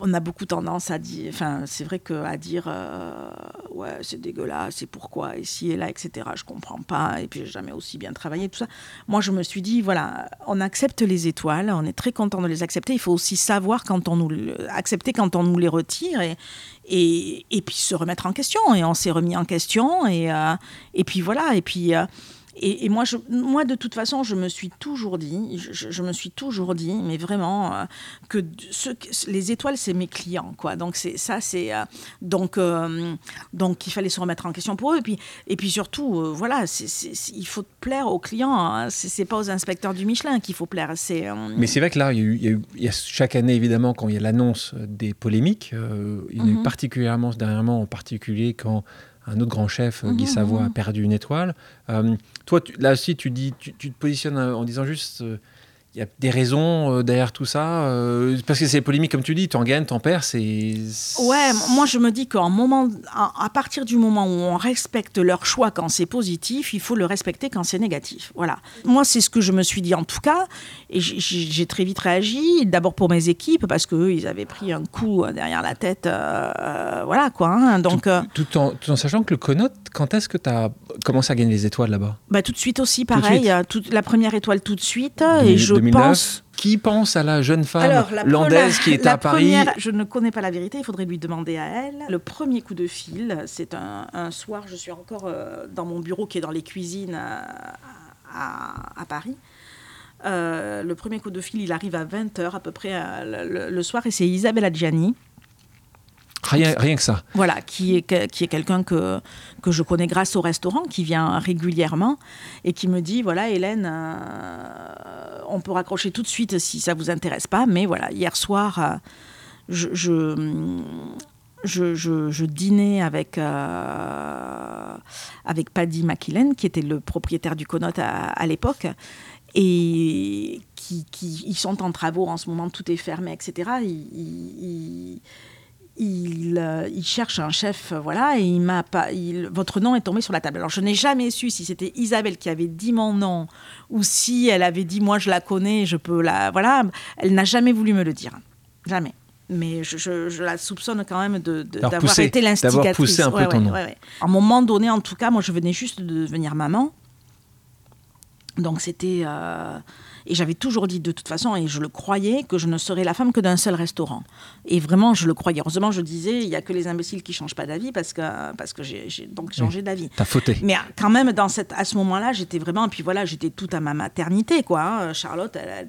on a beaucoup tendance à dire, enfin, c'est vrai que à dire, euh, ouais, c'est dégueulasse, c'est pourquoi, ici et là, etc. Je comprends pas. Et puis, j'ai jamais aussi bien travaillé, tout ça. Moi, je me suis dit, voilà, on accepte les étoiles, on est très content de les accepter. Il faut aussi savoir quand on nous, accepter quand on nous les retire et, et, et puis se remettre en question. Et on s'est remis en question et, euh, et puis voilà. Et puis. euh, et, et moi, je, moi, de toute façon, je me suis toujours dit, je, je me suis toujours dit, mais vraiment, euh, que les étoiles, c'est mes clients, quoi. Donc c'est ça, c'est euh, donc euh, donc il fallait se remettre en question pour eux. Et puis et puis surtout, voilà, il faut plaire aux clients. Hein. C'est pas aux inspecteurs du Michelin qu'il faut plaire. C'est Mais c'est vrai que là, il y, a eu, il y a eu- il y a chaque année, évidemment, quand il y a l'annonce des polémiques, il y en a eu Mhm. particulièrement dernièrement, en particulier quand un autre grand chef, Guy Mhm, Savoie, a mhm. perdu une étoile. Euh, toi, tu- là aussi, tu, dis, tu, tu te positionnes euh, en disant juste, euh, il y a des raisons euh, derrière tout ça. euh, parce que c'est polémique, comme tu dis, tu en gagnes, tu en perds, c'est... Ouais, moi je me dis qu'à moment, à à partir du moment où on respecte leur choix quand c'est positif, il faut le respecter quand c'est négatif. Voilà. Moi, c'est ce que je me suis dit en tout cas, et j'ai très vite réagi. D'abord pour mes équipes parce que eux, ils avaient pris un coup euh, derrière la tête, euh, voilà quoi. hein. Donc, tout, tout en, tout en sachant que le Connaught, quand est-ce que tu as commencé à gagner les étoiles là-bas? Bah, tout de suite aussi, de pareil. suite. toute- la première étoile tout de suite, et 2000- je 2009. pense. Qui pense à la jeune femme Alors, la landaise qui la à Paris je ne connais pas la vérité, il faudrait lui demander à elle. Le premier coup de fil, c'est un, un soir, je suis encore euh, dans mon bureau qui est dans les cuisines à, à- à Paris. Euh, le premier coup de fil, il arrive à 20h à peu près le, le- le soir, et c'est Isabelle Adjani. Rien, rien que ça. Voilà, qui est, qui est quelqu'un que, que je connais grâce au restaurant, qui vient régulièrement et qui me dit voilà, Hélène, euh, on peut raccrocher tout de suite si ça vous intéresse pas, mais voilà, hier soir, euh, je, je, je, je- dînais avec, euh, avec Paddy McKillen, qui était le propriétaire du Connaught à, à l'époque. Et qui, qui- ils sont en travaux en ce moment, tout est fermé, etc. Ils- il, euh, il cherche un chef, euh, voilà, et il m'a pas. il- votre nom est tombé sur la table. Alors je n'ai jamais su si c'était Isabelle qui avait dit mon nom ou si elle avait dit moi je la connais, je peux la, voilà. Elle n'a jamais voulu me le dire, jamais. Mais je, je- je la soupçonne quand même de- de- D'avoir d'avoir poussé- été d'avoir l'instigatrice. poussé un peu Ouais, ton ouais, nom. ouais. À un moment donné, en tout cas, moi je venais juste de devenir maman. Donc c'était... euh, Et j'avais toujours dit de toute façon, et je le croyais, que je ne serais la femme que d'un seul restaurant. Et vraiment, je le croyais. Heureusement, je disais, il n'y a que les imbéciles qui changent pas d'avis parce que, parce que j'ai donc changé d'avis. T'as fauté. Mais quand même, dans cette, à ce moment-là, j'étais vraiment. Et puis voilà, j'étais toute à ma maternité, quoi. hein. Charlotte, elle,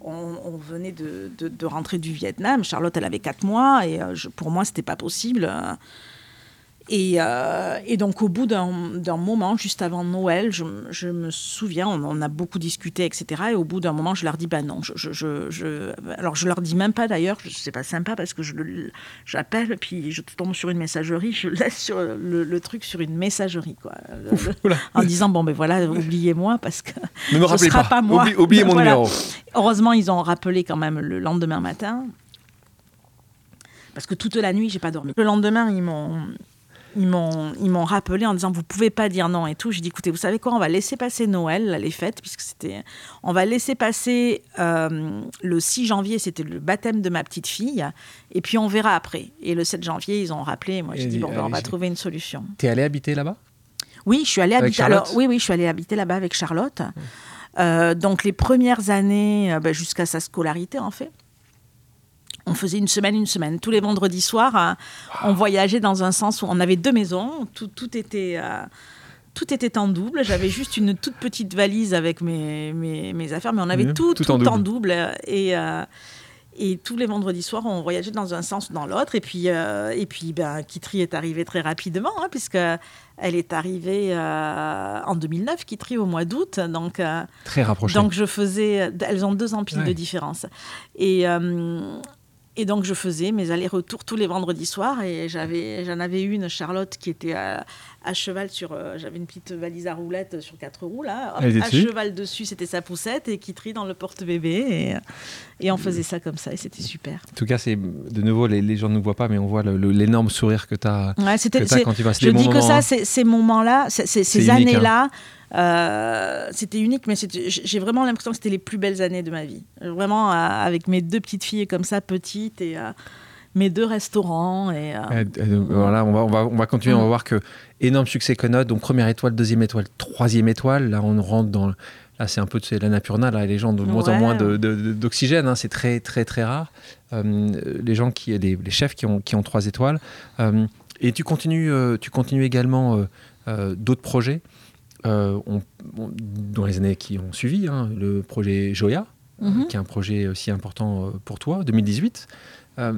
on, on venait de, de- de rentrer du Vietnam. Charlotte, elle avait quatre mois, et euh, je- pour moi, c'était pas possible. Euh. Et, euh, et, donc, au bout d'un moment, juste avant Noël, je, je me souviens, on, on, a beaucoup discuté, etc. Et au bout d'un moment, je leur dis, bah non, je, je, je, alors je leur dis même pas d'ailleurs, c'est pas sympa parce que j'appelle, puis je tombe sur une messagerie, je laisse sur le, le truc sur une messagerie, quoi. Ouf, en disant, bon, ben voilà, oubliez-moi parce que ne me rappelez sera pas. pas moi. Oublie, oubliez mon Voilà. numéro. Heureusement, ils ont rappelé quand même le lendemain matin. Parce que toute la nuit, j'ai pas dormi. Le lendemain, ils m'ont ils m'ont ils m'ont rappelé en disant vous pouvez pas dire non et tout. J'ai dit écoutez vous savez quoi on va laisser passer Noël les fêtes puisque c'était on va laisser passer euh, le 6 janvier c'était le baptême de ma petite fille et puis on verra après. Et le 7 janvier ils ont rappelé et moi j'ai dit bon ben, on va trouver une solution. T'es allé habiter là-bas? Oui, je suis allée Avec habiter. Charlotte? Alors, oui, oui, je suis allée habiter là-bas avec Charlotte. Euh, donc les premières années, euh, bah, jusqu'à sa scolarité en fait, on faisait une semaine, une semaine. Tous les vendredis soirs, euh, on voyageait dans un sens où on avait deux maisons. Tout, tout était. euh, tout était en double. J'avais juste une toute petite valise avec mes, mes, mes affaires, mais on avait Oui, tout, tout tout, en en, double. Et, euh, et tous les vendredis soirs, on voyageait dans un sens ou dans l'autre. Et puis, euh, et puis ben, Kitri est arrivée très rapidement, hein, puisque elle est arrivée euh, en 2009, Kitri au mois d'août. Donc, Très rapproché. donc je faisais, elles ont deux ans pile Ouais. de différence. Et, et donc je faisais mes allers-retours tous les vendredis soirs et j'avais, j'en avais une, Charlotte, qui était à, à cheval sur, euh, j'avais une petite valise à roulettes sur quatre roues là, Hop, à dessus cheval dessus, c'était sa poussette et qui trie dans le porte-bébé et, et on faisait ça comme ça et c'était super. En tout cas, c'est de nouveau, les, les gens ne nous voient pas, mais on voit le- le- l'énorme sourire que tu as, Ouais, quand tu vas je dis que ça, c'est- ces moments-là, c'est- c'est- C'est ces unique, hein. Euh, c'était unique, mais j'ai vraiment l'impression que c'était les plus belles années de ma vie. Vraiment, euh, avec mes deux petites filles comme ça, petites, et euh, mes deux restaurants. Et, voilà, on va, on, va, on va continuer, on va Mm. voir que énorme succès Conode, donc première étoile, deuxième étoile, troisième étoile. Là, on rentre dans. Là, c'est un peu de c'est la Napurna, là, les gens de moins en moins de- de- de- d'oxygène, hein, c'est très, très, très rare. Les gens qui, les, les chefs qui ont, qui ont trois étoiles. Et tu continues, tu continues également d'autres projets euh, on- on- dans les années qui ont suivi, hein, le projet Joya, mhm. qui est un projet aussi important euh, pour toi, 2018. Euh,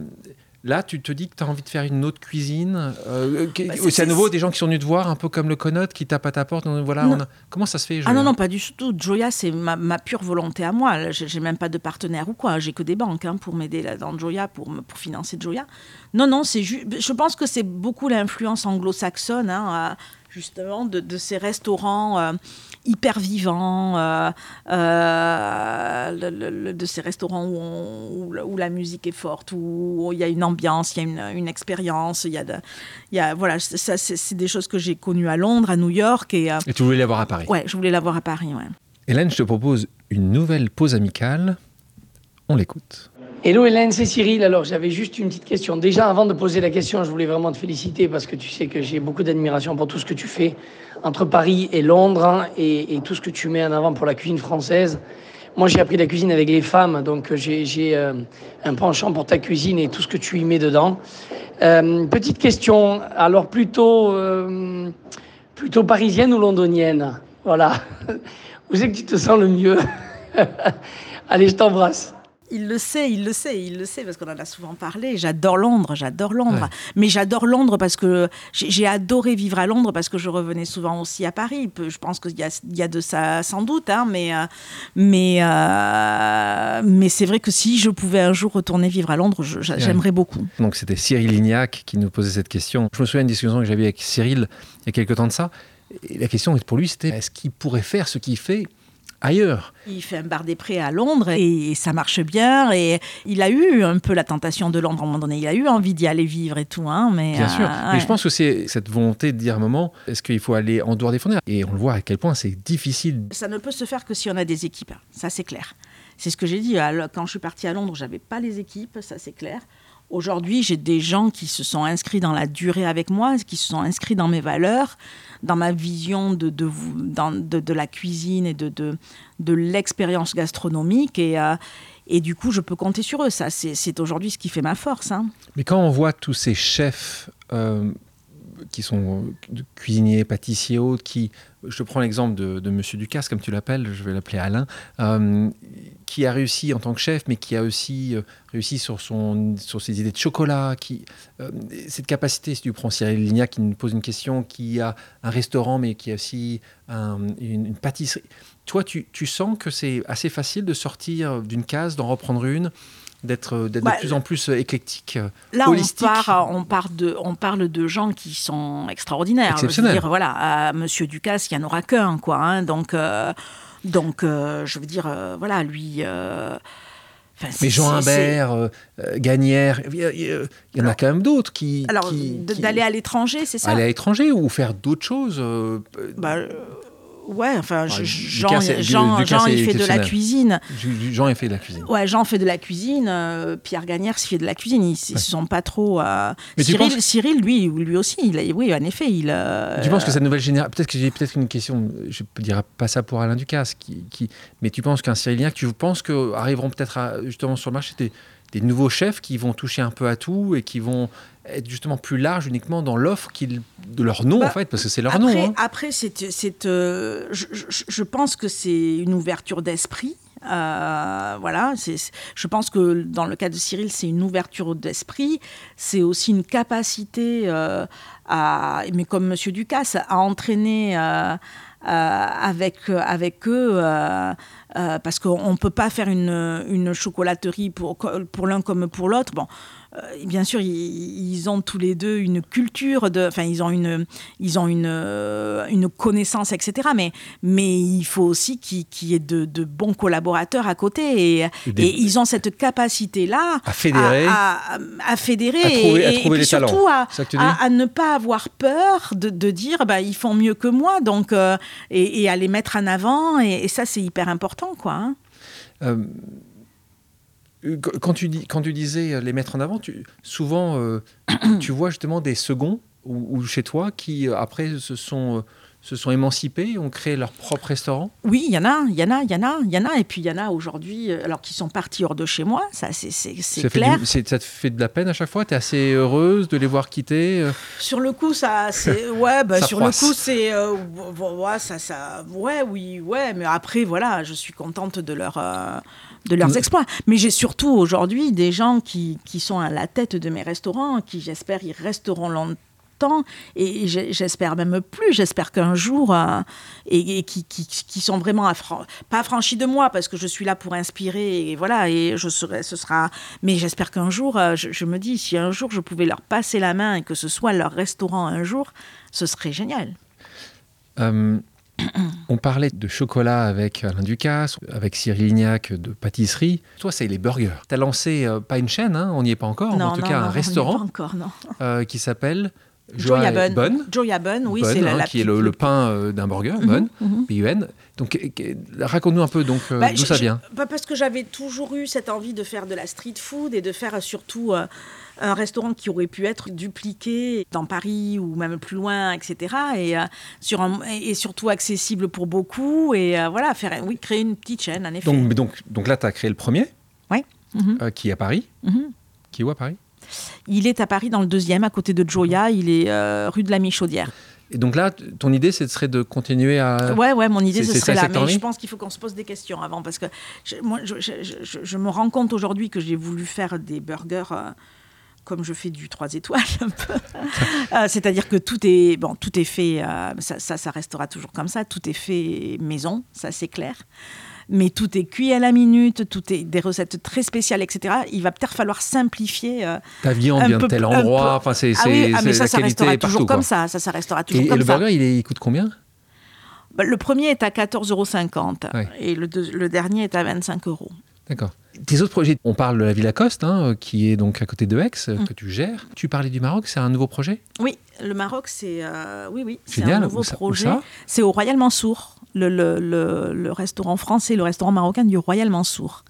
là, tu te dis que tu as envie de faire une autre cuisine. euh, Bah, c'est à nouveau des gens qui sont venus te voir, un peu comme le Connote, qui tape à ta porte. Voilà, Non. on a- Comment ça se fait Ah Joya non, non, pas du tout. Joya, c'est ma, ma pure volonté à moi. J'ai même pas de partenaire ou quoi. J'ai que des banques hein, pour m'aider dans Joya, pour, financer Joya. Non, non, c'est Je pense que c'est beaucoup l'influence anglo-saxonne, hein, euh, justement, de, de ces restaurants euh, hyper vivants, euh, euh, le- le- le- de ces restaurants où, on- où la- où la musique est forte, où il y a une ambiance, il y a une, une expérience. Il y a, de- il y a voilà, ça, c'est des choses que j'ai connues à Londres, à New York, et Et tu voulais l'avoir à Paris. ouais, je voulais l'avoir à Paris. Ouais. Hélène, je te propose une nouvelle pause amicale. On l'écoute. Hello Hélène, c'est Cyril. Alors j'avais juste une petite question. Déjà avant de poser la question, je voulais vraiment te féliciter parce que tu sais que j'ai beaucoup d'admiration pour tout ce que tu fais entre Paris et Londres hein, et, tout ce que tu mets en avant pour la cuisine française. Moi j'ai appris la cuisine avec les femmes, donc euh, j'ai euh, un penchant pour ta cuisine et tout ce que tu y mets dedans. Euh, petite question, alors plutôt, plutôt parisienne ou londonienne? Voilà. Où c'est que tu te sens le mieux? Allez, je t'embrasse. Il le sait, il le sait, il le sait parce qu'on en a souvent parlé. J'adore Londres, j'adore Londres. Ouais. Mais j'adore Londres parce que j'ai adoré vivre à Londres parce que je revenais souvent aussi à Paris. Je pense qu'il y a, il y a de ça sans doute, hein, mais, euh, mais, euh, mais c'est vrai que si je pouvais un jour retourner vivre à Londres, Ouais. j'aimerais beaucoup. Donc c'était Cyril Lignac qui nous posait cette question. Je me souviens d'une discussion que j'avais avec Cyril il y a quelques temps de ça. Et la question pour lui, c'était est-ce qu'il pourrait faire ce qu'il fait ailleurs Il fait un bar des prés à Londres et ça marche bien. Et il a eu un peu la tentation de Londres à un moment donné. Il a eu envie d'y aller vivre et tout. Hein, mais, Bien euh, sûr. Mais ouais. je pense que c'est cette volonté de dire à un moment, est-ce qu'il faut aller en dehors des frontières? Et on le voit à quel point c'est difficile. Ça ne peut se faire que si on a des équipes. Ça, c'est clair. C'est ce que j'ai dit. Quand je suis partie à Londres, j'avais pas les équipes. Ça, c'est clair. Aujourd'hui, j'ai des gens qui se sont inscrits dans la durée avec moi, qui se sont inscrits dans mes valeurs, dans ma vision de, de, dans- de, la cuisine et de, de, de l'expérience gastronomique. Et, euh, et du coup, je peux compter sur eux. Ça, c'est c'est aujourd'hui ce qui fait ma force. hein. Mais quand on voit tous ces chefs, euh, qui sont cuisiniers, pâtissiers, autres, qui, je prends l'exemple de, de Monsieur Ducasse, comme tu l'appelles, je vais l'appeler Alain, euh, qui a réussi en tant que chef, mais qui a aussi euh, réussi sur, son, sur ses idées de chocolat, qui, euh, cette capacité, si tu prends Cyril Lignac qui nous pose une question, qui a un restaurant, mais qui a aussi un- une, une pâtisserie. Toi, tu, tu sens que c'est assez facile de sortir d'une case, d'en reprendre une, d'être d'être Bah, de plus en plus éclectique Là, on, holistique. part, on, part de, on parle de gens qui sont extraordinaires. Exceptionnels. Je veux dire, voilà, à Monsieur Ducasse, il n'y en aura qu'un, quoi. hein. donc, euh, donc euh, je veux dire, euh, voilà, lui. euh, enfin, Mais Jean Imbert, euh, euh, Gagnère, il y, en a quand même d'autres qui. Alors, qui- de- qui- d'aller à l'étranger, c'est ça? Aller à l'étranger ou faire d'autres choses. euh, Bah, euh, Ouais, enfin, je- Jean, Lucas, Jean, Lucas, Jean, il fait de la cuisine. Jean a fait de la cuisine. Ouais, Jean fait de la cuisine. euh, Pierre Gagnère fait de la cuisine. Ils ne sont pas trop. euh, Cyril, penses- Cyril, lui, lui aussi, il a- oui, en effet, il. euh, Tu penses que cette nouvelle génération. Peut-être que j'ai peut-être une question, je ne dirais pas ça pour Alain Ducasse, qui, qui- mais tu penses qu'un Cyrilien, tu penses qu'arriveront peut-être justement sur le marché des, des nouveaux chefs qui vont toucher un peu à tout et qui vont être justement plus larges uniquement dans l'offre de leur nom, Bah, en fait, parce que c'est leur après, nom. hein. après c'est, euh, je, je- je pense que c'est une ouverture d'esprit. Euh, voilà, je pense que dans le cas de Cyril, c'est une ouverture d'esprit. C'est aussi une capacité, euh, à, mais comme Monsieur Ducasse, à entraîner euh, euh, avec, avec eux. euh, parce qu'on ne peut pas faire une, une chocolaterie pour, pour l'un comme pour l'autre. Bon, bien sûr, ils, ils ont tous les deux une culture, de, enfin, ils ont une, ils ont une, euh, une connaissance, etc. Mais, mais il faut aussi qu'il qu'il y ait de, de bons collaborateurs à côté. Et, Et des- et ils ont cette capacité-là À fédérer. à, à- à fédérer À trouver- et, les surtout à, ne pas avoir peur de, de dire bah, ils font mieux que moi donc, euh, et, et à les mettre en avant. Et, et ça, c'est hyper important. Quoi, hein. Euh, quand, tu dis, quand tu disais euh, les mettre en avant, tu, souvent euh, tu vois justement des seconds ou, ou chez toi qui euh, après se sont, se sont émancipés, ont créé leur propre restaurant. Oui, il y en a, il y en a, il y en a, il y en a. Et puis il y en a aujourd'hui, euh, alors qui sont partis hors de chez moi, ça c'est fait clair. du- ça te fait de la peine à chaque fois? Tu es assez heureuse de les voir quitter euh, Sur le coup, ça, c'est ouais, bah, sur froisse. le coup, c'est euh, ouais, ça, ça, ouais, oui, ouais, mais après, voilà, je suis contente de leur. euh, de leurs exploits. Mais j'ai surtout aujourd'hui des gens qui, qui sont à la tête de mes restaurants, qui j'espère y resteront longtemps et j'espère même plus, j'espère qu'un jour, euh, et, et qui, qui, qui sont vraiment affran- pas affranchis de moi parce que je suis là pour inspirer et voilà, et je serai, ce sera, mais j'espère qu'un jour, euh, je, je me dis, si un jour je pouvais leur passer la main et que ce soit leur restaurant un jour, ce serait génial. Euh, on parlait de chocolat avec Alain Ducasse, avec Cyril Lignac de pâtisserie. Toi, c'est les burgers. Tu as lancé, euh, pas une chaîne, hein, on n'y est pas encore, mais en tout cas non, un restaurant encore, non. euh, qui s'appelle Joya Bun. Bun. Joya Bun, oui, c'est la, hein, la qui est le, le pain euh, d'un burger, Bun, mhm. B-U-N. Donc, euh, raconte-nous un peu donc euh, Bah, d'où ça vient. bah, Parce que j'avais toujours eu cette envie de faire de la street food et de faire surtout euh, un restaurant qui aurait pu être dupliqué dans Paris ou même plus loin, etc. Et, sur un- et surtout accessible pour beaucoup. Et voilà, faire, oui, créer une petite chaîne, en effet. Donc, donc, donc là, tu as créé le premier, Ouais. Mhm. qui est à Paris. Mhm. Qui est où à Paris? Il est à Paris dans le deuxième, à côté de Joya. Il est euh, rue de la Michaudière. Et donc là, ton idée, ce serait de continuer à. Ouais, ouais, mon idée, c'est- ce serait là. Mais je pense qu'il faut qu'on se pose des questions avant. Parce que je, moi, je, je- je- je me rends compte aujourd'hui que j'ai voulu faire des burgers. euh, comme je fais du 3 étoiles un peu. Euh, C'est-à-dire que tout est, bon, tout est fait, euh, ça, ça, ça restera toujours comme ça, tout est fait maison, ça c'est clair. Mais tout est cuit à la minute, tout est des recettes très spéciales, etc. Il va peut-être falloir simplifier. euh, Ta viande vient de tel endroit. Enfin, c'est ah oui, ah, mais ça, la ça qualité restera partout. toujours comme ça, ça, ça restera Et, toujours et comme le ça. burger, il, est- il coûte combien? Bah, Le premier est à 14,50 euros Ouais. et le, deux- le dernier est à 25 euros. D'accord. Tes autres projets, on parle de la Villa Coste, hein, qui est donc à côté de Aix, euh, Mm. que tu gères. Tu parlais du Maroc, c'est un nouveau projet? Oui, le Maroc, c'est euh, oui, oui, c'est un nouveau projet. C'est au Royal Mansour, le, le, le, le restaurant français, le restaurant marocain du Royal Mansour.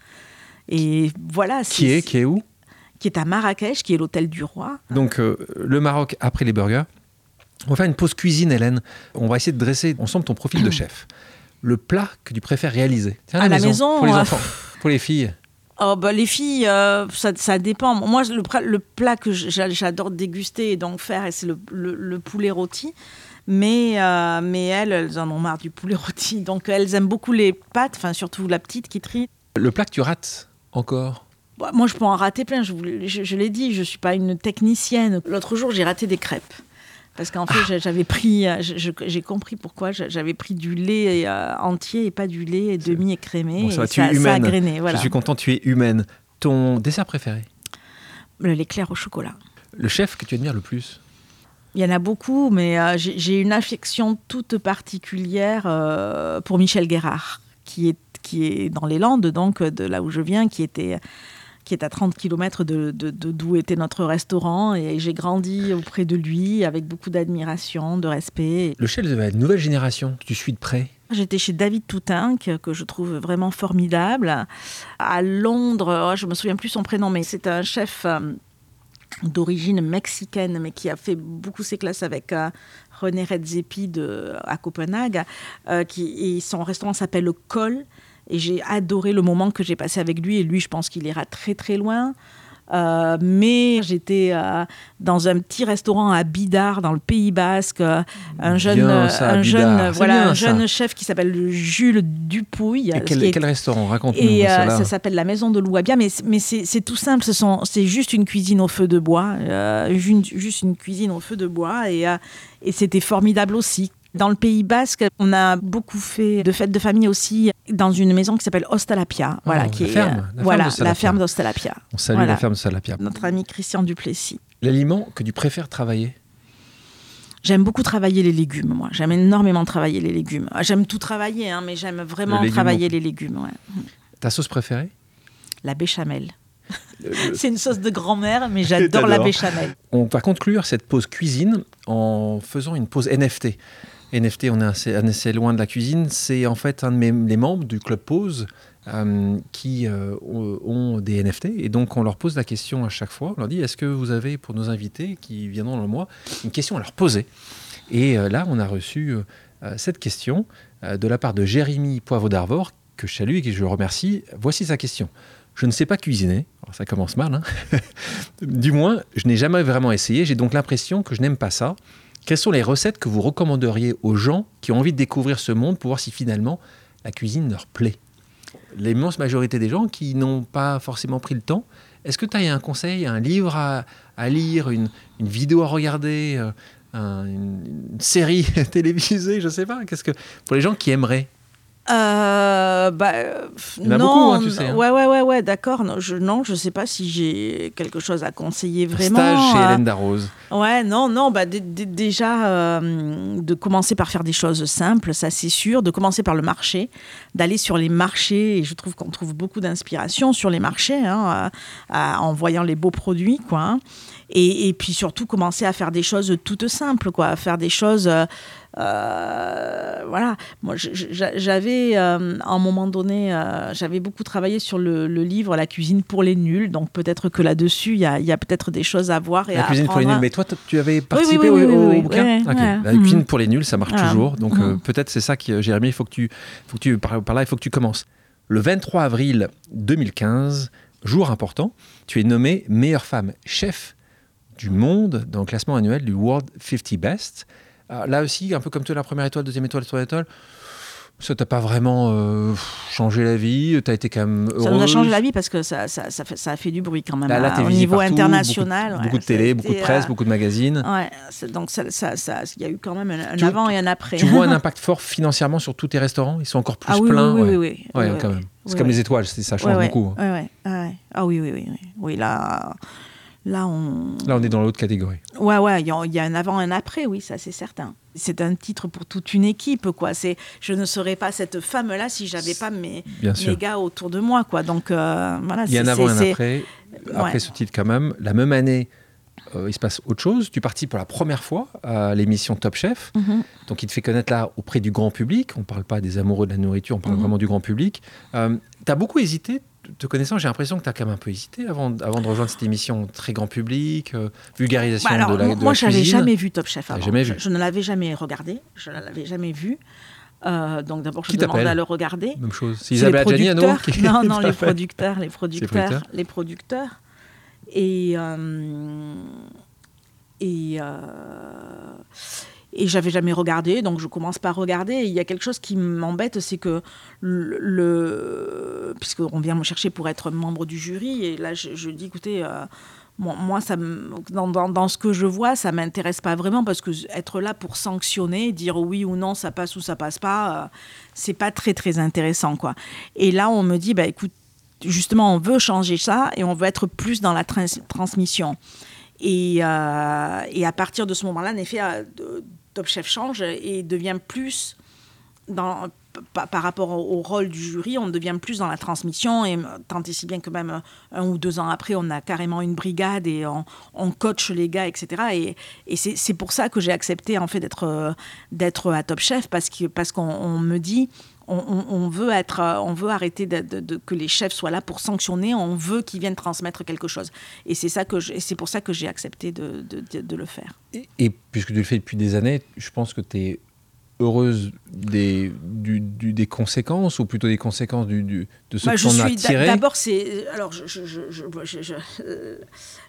Et voilà, Qui est, qui est où qui est à Marrakech, qui est l'hôtel du roi. Donc, euh, le Maroc après les burgers. On va faire une pause cuisine, Hélène. On va essayer de dresser ensemble ton profil de chef. Le plat que tu préfères réaliser Tiens, À la maison, Pour les euh, enfants, pour les filles. Oh, bah, les filles, euh, ça, ça dépend. Moi, le, le plat que j'a- j'adore déguster et donc faire, c'est le, le- le poulet rôti. Mais, euh, mais elles, elles en ont marre du poulet rôti. Donc, elles aiment beaucoup les pâtes, enfin, surtout la petite qui trie. Le plat que tu rates encore? Bah, Moi, je peux en rater plein. Je, je, je l'ai dit, je suis pas une technicienne. L'autre jour, j'ai raté des crêpes. Parce qu'en fait, j'ai- j'avais pris, euh, j'ai compris pourquoi j'a- j'avais pris du lait euh, entier et pas du lait demi-écrémé. Bon, ça et es ça, ça a humaine. grainé. Voilà. Je suis content, tu es humaine. Ton dessert préféré? Le l'éclair au chocolat. Le chef que tu admires le plus? Il y en a beaucoup, mais euh, j'ai une affection toute particulière euh, pour Michel Guérard, qui est, qui est dans les Landes, donc de là où je viens, qui était qui est à 30 km de, d'où était notre restaurant. Et j'ai grandi auprès de lui avec beaucoup d'admiration, de respect. Le chef de la nouvelle génération que tu suis de près? J'étais chez David Toutin, que, que je trouve vraiment formidable. À Londres, oh, je me souviens plus son prénom, mais c'est un chef euh, d'origine mexicaine, mais qui a fait beaucoup ses classes avec euh, René Redzepi de, à Copenhague. euh, qui, et son restaurant s'appelle le Col. Et j'ai adoré le moment que j'ai passé avec lui. Et lui, je pense qu'il ira très très loin. Euh, mais j'étais euh, dans un petit restaurant à Bidar, dans le Pays Basque. euh, un jeune, ça, un jeune, voilà, bien, un jeune chef qui s'appelle Jules Dupouille. Et quel, est- quel restaurant? Raconte-nous et ça s'appelle la Maison de Louabia, mais, mais c'est tout simple. Ce c'est juste une cuisine au feu de bois, juste une cuisine au feu de bois, et, et c'était formidable aussi. Dans le Pays Basque, on a beaucoup fait de fêtes de famille aussi dans une maison qui s'appelle Ostalapia, voilà, Oh, qui la est ferme, euh, la voilà d'Ostalapia. la ferme d'Ostalapia. On salue Voilà. la ferme de Salapia. Notre ami Christian Duplessis. L'aliment que tu préfères travailler? J'aime beaucoup travailler les légumes, moi. J'aime énormément travailler les légumes. Ah, J'aime tout travailler, hein, mais j'aime vraiment travailler les légumes. ouais. Ta sauce préférée? La béchamel. C'est une sauce de grand-mère, mais j'adore la béchamel. On va conclure cette pause cuisine en faisant une pause NFT. NFT, on est assez, assez loin de la cuisine. C'est en fait un de mes, membres du club Pause euh, qui euh, ont des NFT. Et donc, on leur pose la question à chaque fois. On leur dit est-ce que vous avez, pour nos invités qui viendront dans le mois, une question à leur poser? Et euh, là, on a reçu cette question de la part de Jérémy Poivre d'Arvor, que je salue et que je remercie. Voici sa question. Je ne sais pas cuisiner. Ça commence mal. hein. du moins, je n'ai jamais vraiment essayé. J'ai donc l'impression que je n'aime pas ça. Quelles sont les recettes que vous recommanderiez aux gens qui ont envie de découvrir ce monde pour voir si finalement la cuisine leur plaît? L'immense majorité des gens qui n'ont pas forcément pris le temps, est-ce que tu as un conseil, un livre à, lire, une, vidéo à regarder, euh, un- une, une série télévisée, je ne sais pas? Qu'est-ce que pour les gens qui aimeraient Euh, bah, Il y en a non, beaucoup, hein, tu sais, hein. Ouais, ouais, ouais, ouais, d'accord. Non, je, non, je sais pas si j'ai quelque chose à conseiller vraiment. stage chez Euh, Hélène Darroze. Ouais, non, non, bah, dé- dé- déjà, euh, de commencer par faire des choses simples, ça c'est sûr, de commencer par le marché, d'aller sur les marchés, et je trouve qu'on trouve beaucoup d'inspiration sur les marchés, hein, à- à- en voyant les beaux produits, quoi. Et, et puis surtout commencer à faire des choses toutes simples, quoi, à faire des choses... euh, euh, voilà, moi j'avais euh, à un moment donné, euh, j'avais beaucoup travaillé sur le, le livre La cuisine pour les nuls, donc peut-être que là-dessus il y a, peut-être des choses à voir et La à cuisine pour les nuls. Mais toi, tu avais participé oui, oui, au, oui, au oui, oui. bouquin ouais. La cuisine pour les nuls, ça marche Voilà. toujours. Donc Mhm. peut-être c'est ça qui, Jérémy, il faut que tu, faut que tu par, par là, il faut que tu commences. Le 23 avril 2015, jour important, tu es nommée meilleure femme chef du monde dans le classement annuel du World 50 Best. Ah, là aussi, un peu comme toi, la première étoile, deuxième étoile, troisième étoile. Ça t'a pas vraiment euh, changé la vie. Tu as été quand même heureuse. Ça nous a changé la vie parce que ça, ça, ça, fait, ça a fait du bruit quand même Là, là, hein, au niveau partout, international. Beaucoup, ouais, beaucoup de télé, beaucoup de presse, euh, beaucoup de magazines. Ouais, donc ça, ça, ça- il y a eu quand même un, Tu- avant et un après. Tu vois un impact fort financièrement sur tous tes restaurants? Ils sont encore plus ah oui, pleins oui, oui, ouais. oui, oui, Ouais, oui, quand oui. même. C'est comme les étoiles, ça change beaucoup. hein. Ah oui, oui, oui, oui. Oui, là, là on. Là, on est dans l'autre catégorie. Ouais, ouais, il y, a- il y a un avant et un après, oui, ça c'est certain. C'est un titre pour toute une équipe, quoi. C'est, je ne serais pas cette femme-là si j'avais pas mes, Bien sûr. mes gars autour de moi, quoi. Donc euh, voilà. Il y a un avant un après. Après Ouais. ce titre, quand même, la même année, euh, il se passe autre chose. Tu participes pour la première fois à l'émission Top Chef. Mhm. Donc, il te fait connaître là auprès du grand public. On ne parle pas des amoureux de la nourriture, on parle Mhm. vraiment du grand public. tu as beaucoup hésité. Te connaissant, j'ai l'impression que tu as quand même un peu hésité avant, avant de rejoindre cette émission très grand public, euh, vulgarisation Bah alors, de la, de moi, j'avais cuisine. jamais vu Top Chef avant. jamais vu. Je, je ne l'avais jamais regardé. Je ne l'avais jamais vu. Euh, donc d'abord, je Qui demande à le regarder. Même chose. C'est Isabelle les Adjani à nouveau producteurs. qui- Non, non, les producteurs, les producteurs, les producteurs. Et euh, et et j'avais jamais regardé, donc je commence par regarder. Il y a quelque chose qui m'embête, c'est que le, le puisqu'on vient me chercher pour être membre du jury, et là je, dis, écoutez. euh, moi, ça dans, dans- dans ce que je vois, ça m'intéresse pas vraiment parce que être là pour sanctionner, dire oui ou non, ça passe ou ça passe pas, euh, c'est pas très très intéressant quoi. Et là, on me dit, bah écoute, justement, on veut changer ça et on veut être plus dans la trans- transmission. Et, euh, et à partir de ce moment-là, en effet, euh, Top Chef change et devient plus dans, pa- par rapport au, rôle du jury, on devient plus dans la transmission, et tant et si bien que même euh, un ou deux ans après, on a carrément une brigade et on, coach les gars, etc. Et, et c'est pour ça que j'ai accepté en fait d'être euh, d'être à Top Chef, parce que parce qu'on on me dit, on, veut être, euh, on veut arrêter que les chefs soient là pour sanctionner, on veut qu'ils viennent transmettre quelque chose. Et c'est pour ça que j'ai accepté de- de le faire. Et, et puisque tu le fais depuis des années, je pense que tu es heureuse des, du- du- des conséquences, ou plutôt des conséquences du, du- de ce Bah, suis d'a- tiré. d'abord c'est alors je je je je je, je, euh,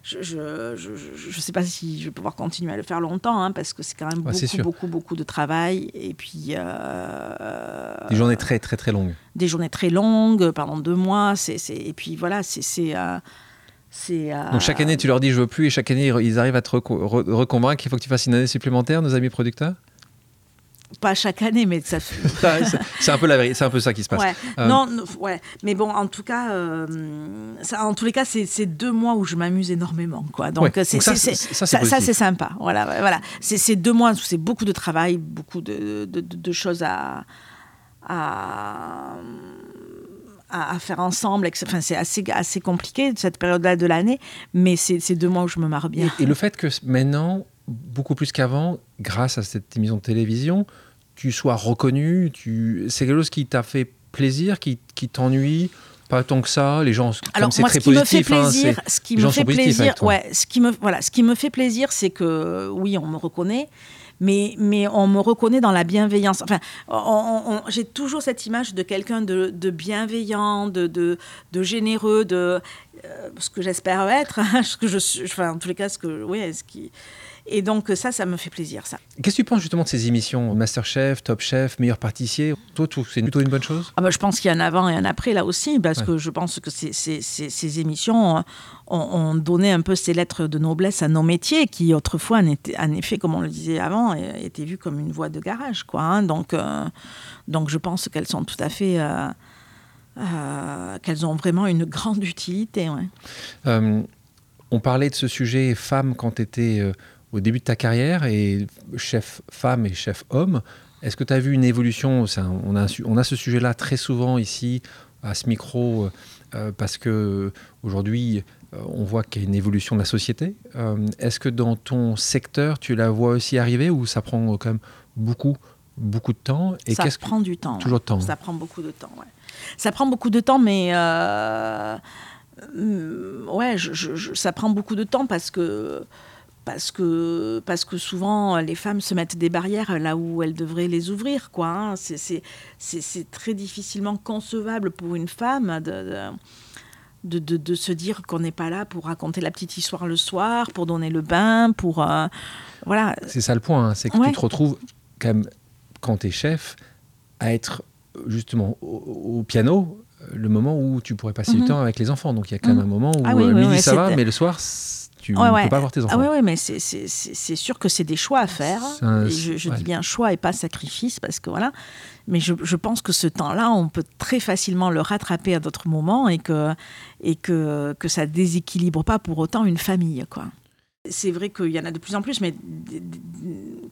je, je- je- je- je sais pas si je vais pouvoir continuer à le faire longtemps hein, parce que c'est quand même Ah, c'est beaucoup beaucoup beaucoup de travail et puis euh, Des journées très très très longues. des journées très longues pendant deux mois c'est et puis voilà c'est euh, euh, Donc chaque année, tu leur dis je veux plus, et chaque année, ils arrivent à te reco- re- reconvaincre qu'il faut que tu fasses une année supplémentaire, nos amis producteurs pas chaque année mais ça C'est un peu la vérité, c'est un peu ça qui se passe. Ouais. Euh, Non, ouais. Mais bon, en tout cas, euh, ça, en tous les cas, c'est deux mois où je m'amuse énormément, quoi. Donc, Ouais. c'est Donc ça, c'est- sympa. Voilà, voilà. C'est deux mois où c'est beaucoup de travail, beaucoup de, de, de- de choses à, à faire ensemble. Enfin, c'est assez, assez compliqué cette période-là de l'année, mais c'est c'est deux mois où je me marre bien. Et, et le fait que maintenant, beaucoup plus qu'avant, grâce à cette émission de télévision, tu sois reconnu, tu... c'est quelque chose qui t'a fait plaisir, qui, qui t'ennuie, pas tant que ça. Les gens, comme Alors c'est moi, très ce qui me fait hein, plaisir, ce qui me fait plaisir, ouais, ce qui me voilà, ce qui me fait plaisir, c'est que oui, on me reconnaît, mais mais on me reconnaît dans la bienveillance. Enfin, j'ai toujours cette image de quelqu'un de, de bienveillant, de, de de généreux, de euh, ce que j'espère être, ce que je suis, enfin en tous les cas, ce que oui, ce qui et donc ça, ça me fait plaisir, ça. Qu'est-ce que tu penses justement de ces émissions? Masterchef, Top Chef, Meilleur pâtissier? Toi, c'est plutôt une bonne chose? Ah bah, je pense qu'il y a un avant et un après là aussi, parce Ouais. que je pense que ces, ces- ces- ces émissions euh, ont, ont donné un peu ces lettres de noblesse à nos métiers, qui autrefois, en, effet, comme on le disait avant, euh, étaient vues comme une voie de garage. Quoi, hein. donc, euh, donc je pense qu'elles sont tout à fait... euh, euh, qu'elles ont vraiment une grande utilité. ouais. Euh, On parlait de ce sujet femme quand tu étais euh, au début de ta carrière et chef femme et chef homme. Est-ce que tu as vu une évolution un- on, a, on ce sujet-là très souvent ici à ce micro euh, euh, parce que aujourd'hui euh, on voit qu'il y a une évolution de la société. Euh, Est-ce que dans ton secteur tu la vois aussi arriver ou ça prend quand même beaucoup beaucoup de temps et ça que- prend du temps. toujours de temps Ça prend beaucoup de temps, ouais. Ça prend beaucoup de temps, mais hum, ouais, je- je- je- ça prend beaucoup de temps parce que parce que parce que souvent les femmes se mettent des barrières là où elles devraient les ouvrir, quoi. hein. C'est- C'est c'est c'est très difficilement concevable pour une femme de, de de, se dire qu'on n'est pas là pour raconter la petite histoire le soir, pour donner le bain, pour euh, voilà. C'est ça le point, hein, c'est que Ouais. tu te retrouves quand même, quand tu es chef, à être justement au, au piano le moment où tu pourrais passer du temps avec les enfants. Donc il y a quand même Mhm. un moment où Ah oui, euh, oui, midi oui, ça va, mais le soir tu Ouais, ne ouais. peux pas voir tes enfants. Ah oui, oui, mais c'est- sûr que c'est des choix à faire. C'est un- Et je je ouais. dis bien choix et pas sacrifice, parce que voilà. Mais je, je pense que ce temps-là, on peut très facilement le rattraper à d'autres moments et que, et que, que ça déséquilibre pas pour autant une famille, quoi. C'est vrai qu'il y en a de plus en plus, mais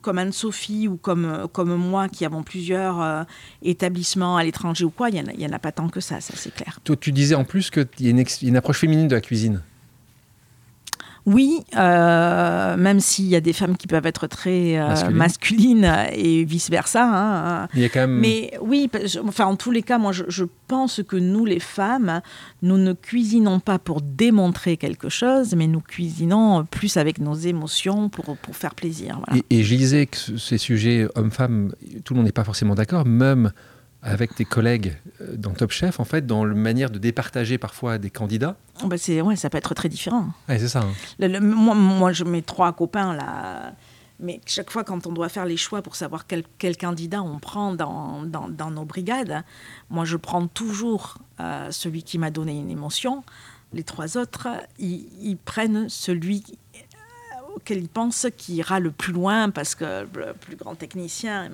comme Anne-Sophie ou comme, comme moi qui avons plusieurs euh, établissements à l'étranger ou quoi, il n'y en, a pas tant que ça, ça c'est clair. Toi, tu disais en plus qu'il y a une approche féminine de la cuisine. Oui, euh, même s'il y a des femmes qui peuvent être très euh, Masculines. masculines et vice-versa. hein. Il y a quand même. Mais oui, enfin, en tous les cas, moi, je, je pense que nous, les femmes, nous ne cuisinons pas pour démontrer quelque chose, mais nous cuisinons plus avec nos émotions pour, pour faire plaisir. voilà. Et, et je lisais que ce- ces sujets hommes-femmes, tout le monde n'est pas forcément d'accord, même avec tes collègues euh, dans Top Chef, en fait, dans la manière de départager parfois des candidats. Bah, c'est, ouais, ça peut être très différent. Ouais, c'est ça. hein. Le- le- moi, moi, je mets trois copains là. Mais chaque fois, quand on doit faire les choix pour savoir quel, quel candidat on prend dans, dans, dans nos brigades, moi, je prends toujours euh, celui qui m'a donné une émotion. Les trois autres, ils, ils prennent celui auquel ils pensent qui ira le plus loin parce que le plus grand technicien,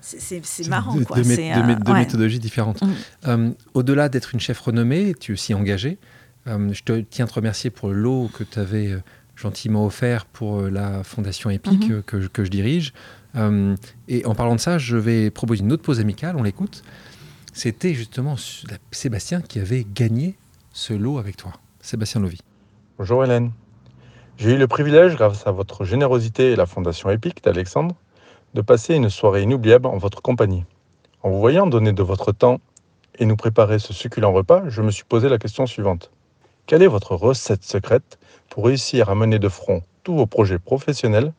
c'est, marrant. Deux, quoi. deux mé- euh, deux ouais. méthodologies différentes. Mm. Euh, Au-delà d'être une chef renommée, tu es aussi engagée. Euh, je te tiens à te remercier pour le lot que tu avais gentiment offert pour la Fondation EPIC Mhm. euh, que, je- que je dirige. Euh, et en parlant de ça, je vais proposer une autre pause amicale, on l'écoute. C'était justement Sébastien qui avait gagné ce lot avec toi. Sébastien Lovy. Bonjour Hélène. J'ai eu le privilège, grâce à votre générosité et la Fondation EPIC d'Alexandre, de passer une soirée inoubliable en votre compagnie. En vous voyant donner de votre temps et nous préparer ce succulent repas, je me suis posé la question suivante. Quelle est votre recette secrète pour réussir à mener de front tous vos projets professionnels,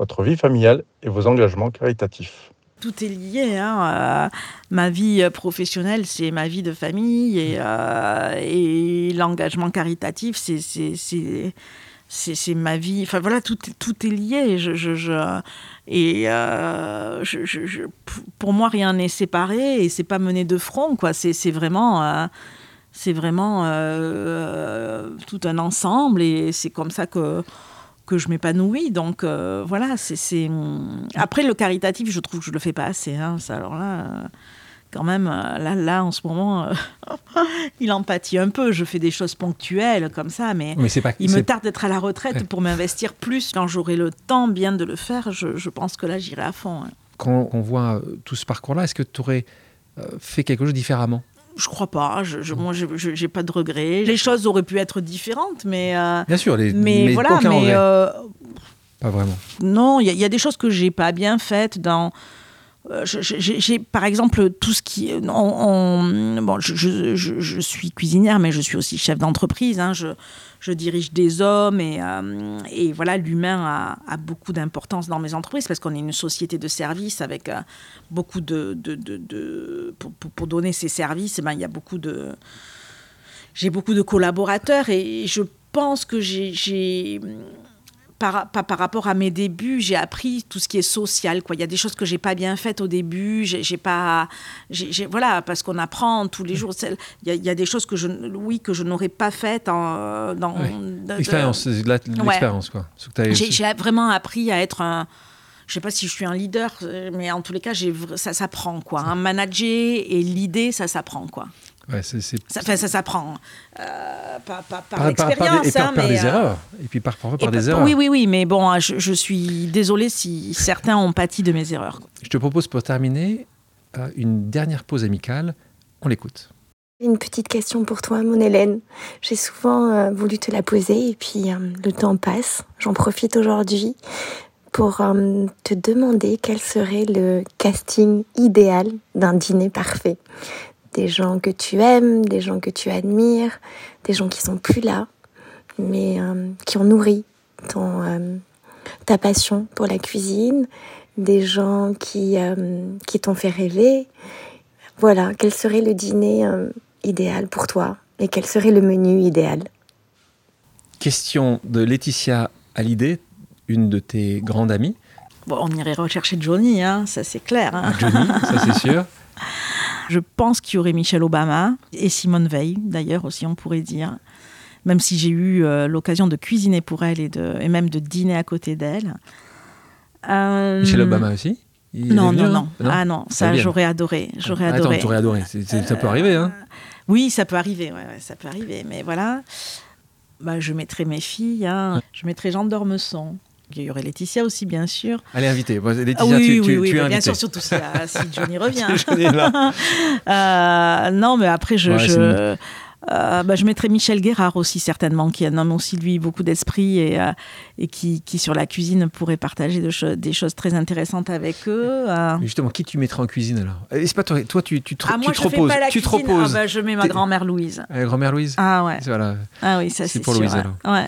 votre vie familiale et vos engagements caritatifs? Tout est lié. hein, euh, ma vie professionnelle, c'est ma vie de famille et, euh, et l'engagement caritatif, c'est c'est- ma vie. Enfin voilà, tout, tout est lié. Je, je, je- et euh, je- je- pour moi, rien n'est séparé et c'est pas mené de front. quoi. C'est vraiment. euh, c'est vraiment euh, tout un ensemble et c'est comme ça que que je m'épanouis. Donc euh, voilà, c'est hum, après le caritatif, je trouve que je le fais pas assez. hein. Ça, alors là, euh, quand même, euh, là, là en ce moment, euh, il en pâtit un peu. Je fais des choses ponctuelles comme ça, mais Mais pas. il me tarde d'être à la retraite pour m'investir plus. Quand j'aurai le temps bien de le faire, je, je pense que là, j'irai à fond. hein. Quand on voit euh, tout ce parcours-là, est-ce que tu aurais fait quelque chose différemment? Je crois pas. Je, je, moi, j'ai pas de regrets. Les choses auraient pu être différentes, mais. euh, Bien sûr, les, mais, voilà, mais regret. euh, Pas vraiment. Non, il y, y a des choses que j'ai pas bien faites dans. Euh, J'ai, par exemple, tout ce qui. on- on- bon, je, je- suis cuisinière, mais je suis aussi chef d'entreprise. hein. Je, dirige des hommes et, euh, et voilà, l'humain a, a beaucoup d'importance dans mes entreprises parce qu'on est une société de services avec euh, beaucoup de. de, de- pour- pour donner ces services, eh ben, il y a beaucoup de. J'ai beaucoup de collaborateurs et je pense que j'ai. Par, par, par rapport à mes débuts, j'ai appris tout ce qui est social. Quoi. Il y a des choses que j'ai pas bien faites au début. J'ai, pas, j'ai, j'ai- voilà, parce qu'on apprend tous les jours. C'est- Il y, a, il y a des choses que je, oui, que je n'aurais pas faites en, dans. De- L'expérience, de Ouais. l'expérience, quoi. J'ai, j'ai vraiment appris à être un. Je sais pas si je suis un leader, mais en tous les cas, ça s'apprend quoi. Un manager et l'idée, ça s'apprend quoi. Ouais, Ça, enfin, ça s'apprend. Euh, pas, pas, par, par, par- par expérience, des, et par, hein, par mais, des euh, erreurs. Et puis par, parfois par et des erreurs. Oui, oui, oui, mais bon, je, je suis désolée si certains ont pâti de mes erreurs. Je te propose pour terminer euh, une dernière pause amicale. On l'écoute. Une petite question pour toi, mon Hélène. J'ai souvent euh, voulu te la poser et puis euh, le temps passe. J'en profite aujourd'hui pour euh, te demander quel serait le casting idéal d'un dîner parfait. Des gens que tu aimes, des gens que tu admires, des gens qui sont plus là, mais euh, qui ont nourri ton, euh, ta passion pour la cuisine, des gens qui, euh, qui t'ont fait rêver. Voilà, quel serait le dîner euh, idéal pour toi et quel serait le menu idéal? Question de Laetitia Hallyday, une de tes grandes amies. Bon, on irait rechercher Johnny, hein, ça c'est clair. hein. Johnny, ça c'est sûr. Je pense qu'il y aurait Michelle Obama et Simone Veil, d'ailleurs aussi, on pourrait dire. Même si j'ai eu euh, l'occasion de cuisiner pour elle et, de, et même de dîner à côté d'elle. Euh, Michelle Obama aussi? Il Non, non, non, Ah non, ça j'aurais adoré. J'aurais Attends, adoré. Euh, aurais adoré. Ça peut arriver, hein Oui, ça peut arriver, ouais, ouais, ça peut arriver. Mais voilà, bah, je mettrai mes filles, hein. je mettrai Jean d'Ormesson. Il y aurait Laetitia aussi, bien sûr. Allez, invité. Bon, Laetitia, Ah oui, tu, oui, tu- oui, tu es bah, bien sûr, surtout si, si Johnny revient. Johnny est là. Euh, non, mais après, je, Ouais, je- euh, bah, je mettrais Michel Guérard aussi certainement, qui a un homme aussi lui beaucoup d'esprit et, euh, et qui, qui, sur la cuisine pourrait partager de des choses très intéressantes avec eux. Euh. Justement, qui tu mettrais en cuisine alors? C'est pas toi, toi tu, tu, ah, moi, tu te reposes. tu te reposes. Ah, bah, je mets ma grand-mère Louise. grand-mère Louise? Ah ouais. Voilà. Ah oui, ça c'est pour sûr, Louise alors. Ouais.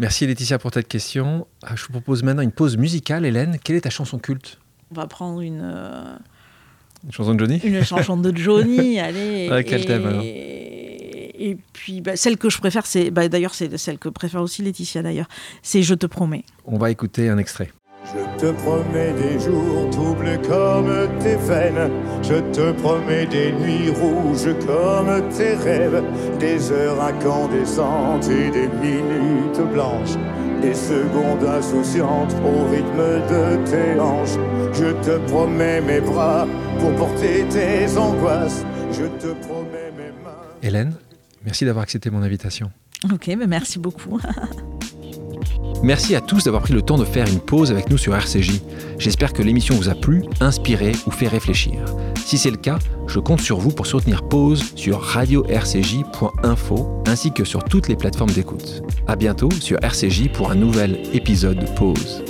Merci Laetitia pour cette question. Ah, je vous propose maintenant une pause musicale. Hélène, quelle est ta chanson culte? On va prendre une. Une chanson de Johnny? Une chanson de Johnny, allez. Ouais, quel et... thème alors et puis bah, celle que je préfère, c'est bah, d'ailleurs c'est celle que préfère aussi Laetitia d'ailleurs, c'est Je te promets. On va écouter un extrait. Je te promets des jours doubles comme tes veines. Je te promets des nuits rouges comme tes rêves. Des heures incandescentes et des minutes blanches. Des secondes insouciantes au rythme de tes hanches. Je te promets mes bras pour porter tes angoisses. Je te promets mes mains. Hélène, merci d'avoir accepté mon invitation. Ok, mais merci beaucoup. Merci à tous d'avoir pris le temps de faire une pause avec nous sur RCJ. J'espère que l'émission vous a plu, inspiré ou fait réfléchir. Si c'est le cas, je compte sur vous pour soutenir Pause sur radio-rcj.info ainsi que sur toutes les plateformes d'écoute. À bientôt sur RCJ pour un nouvel épisode de Pause.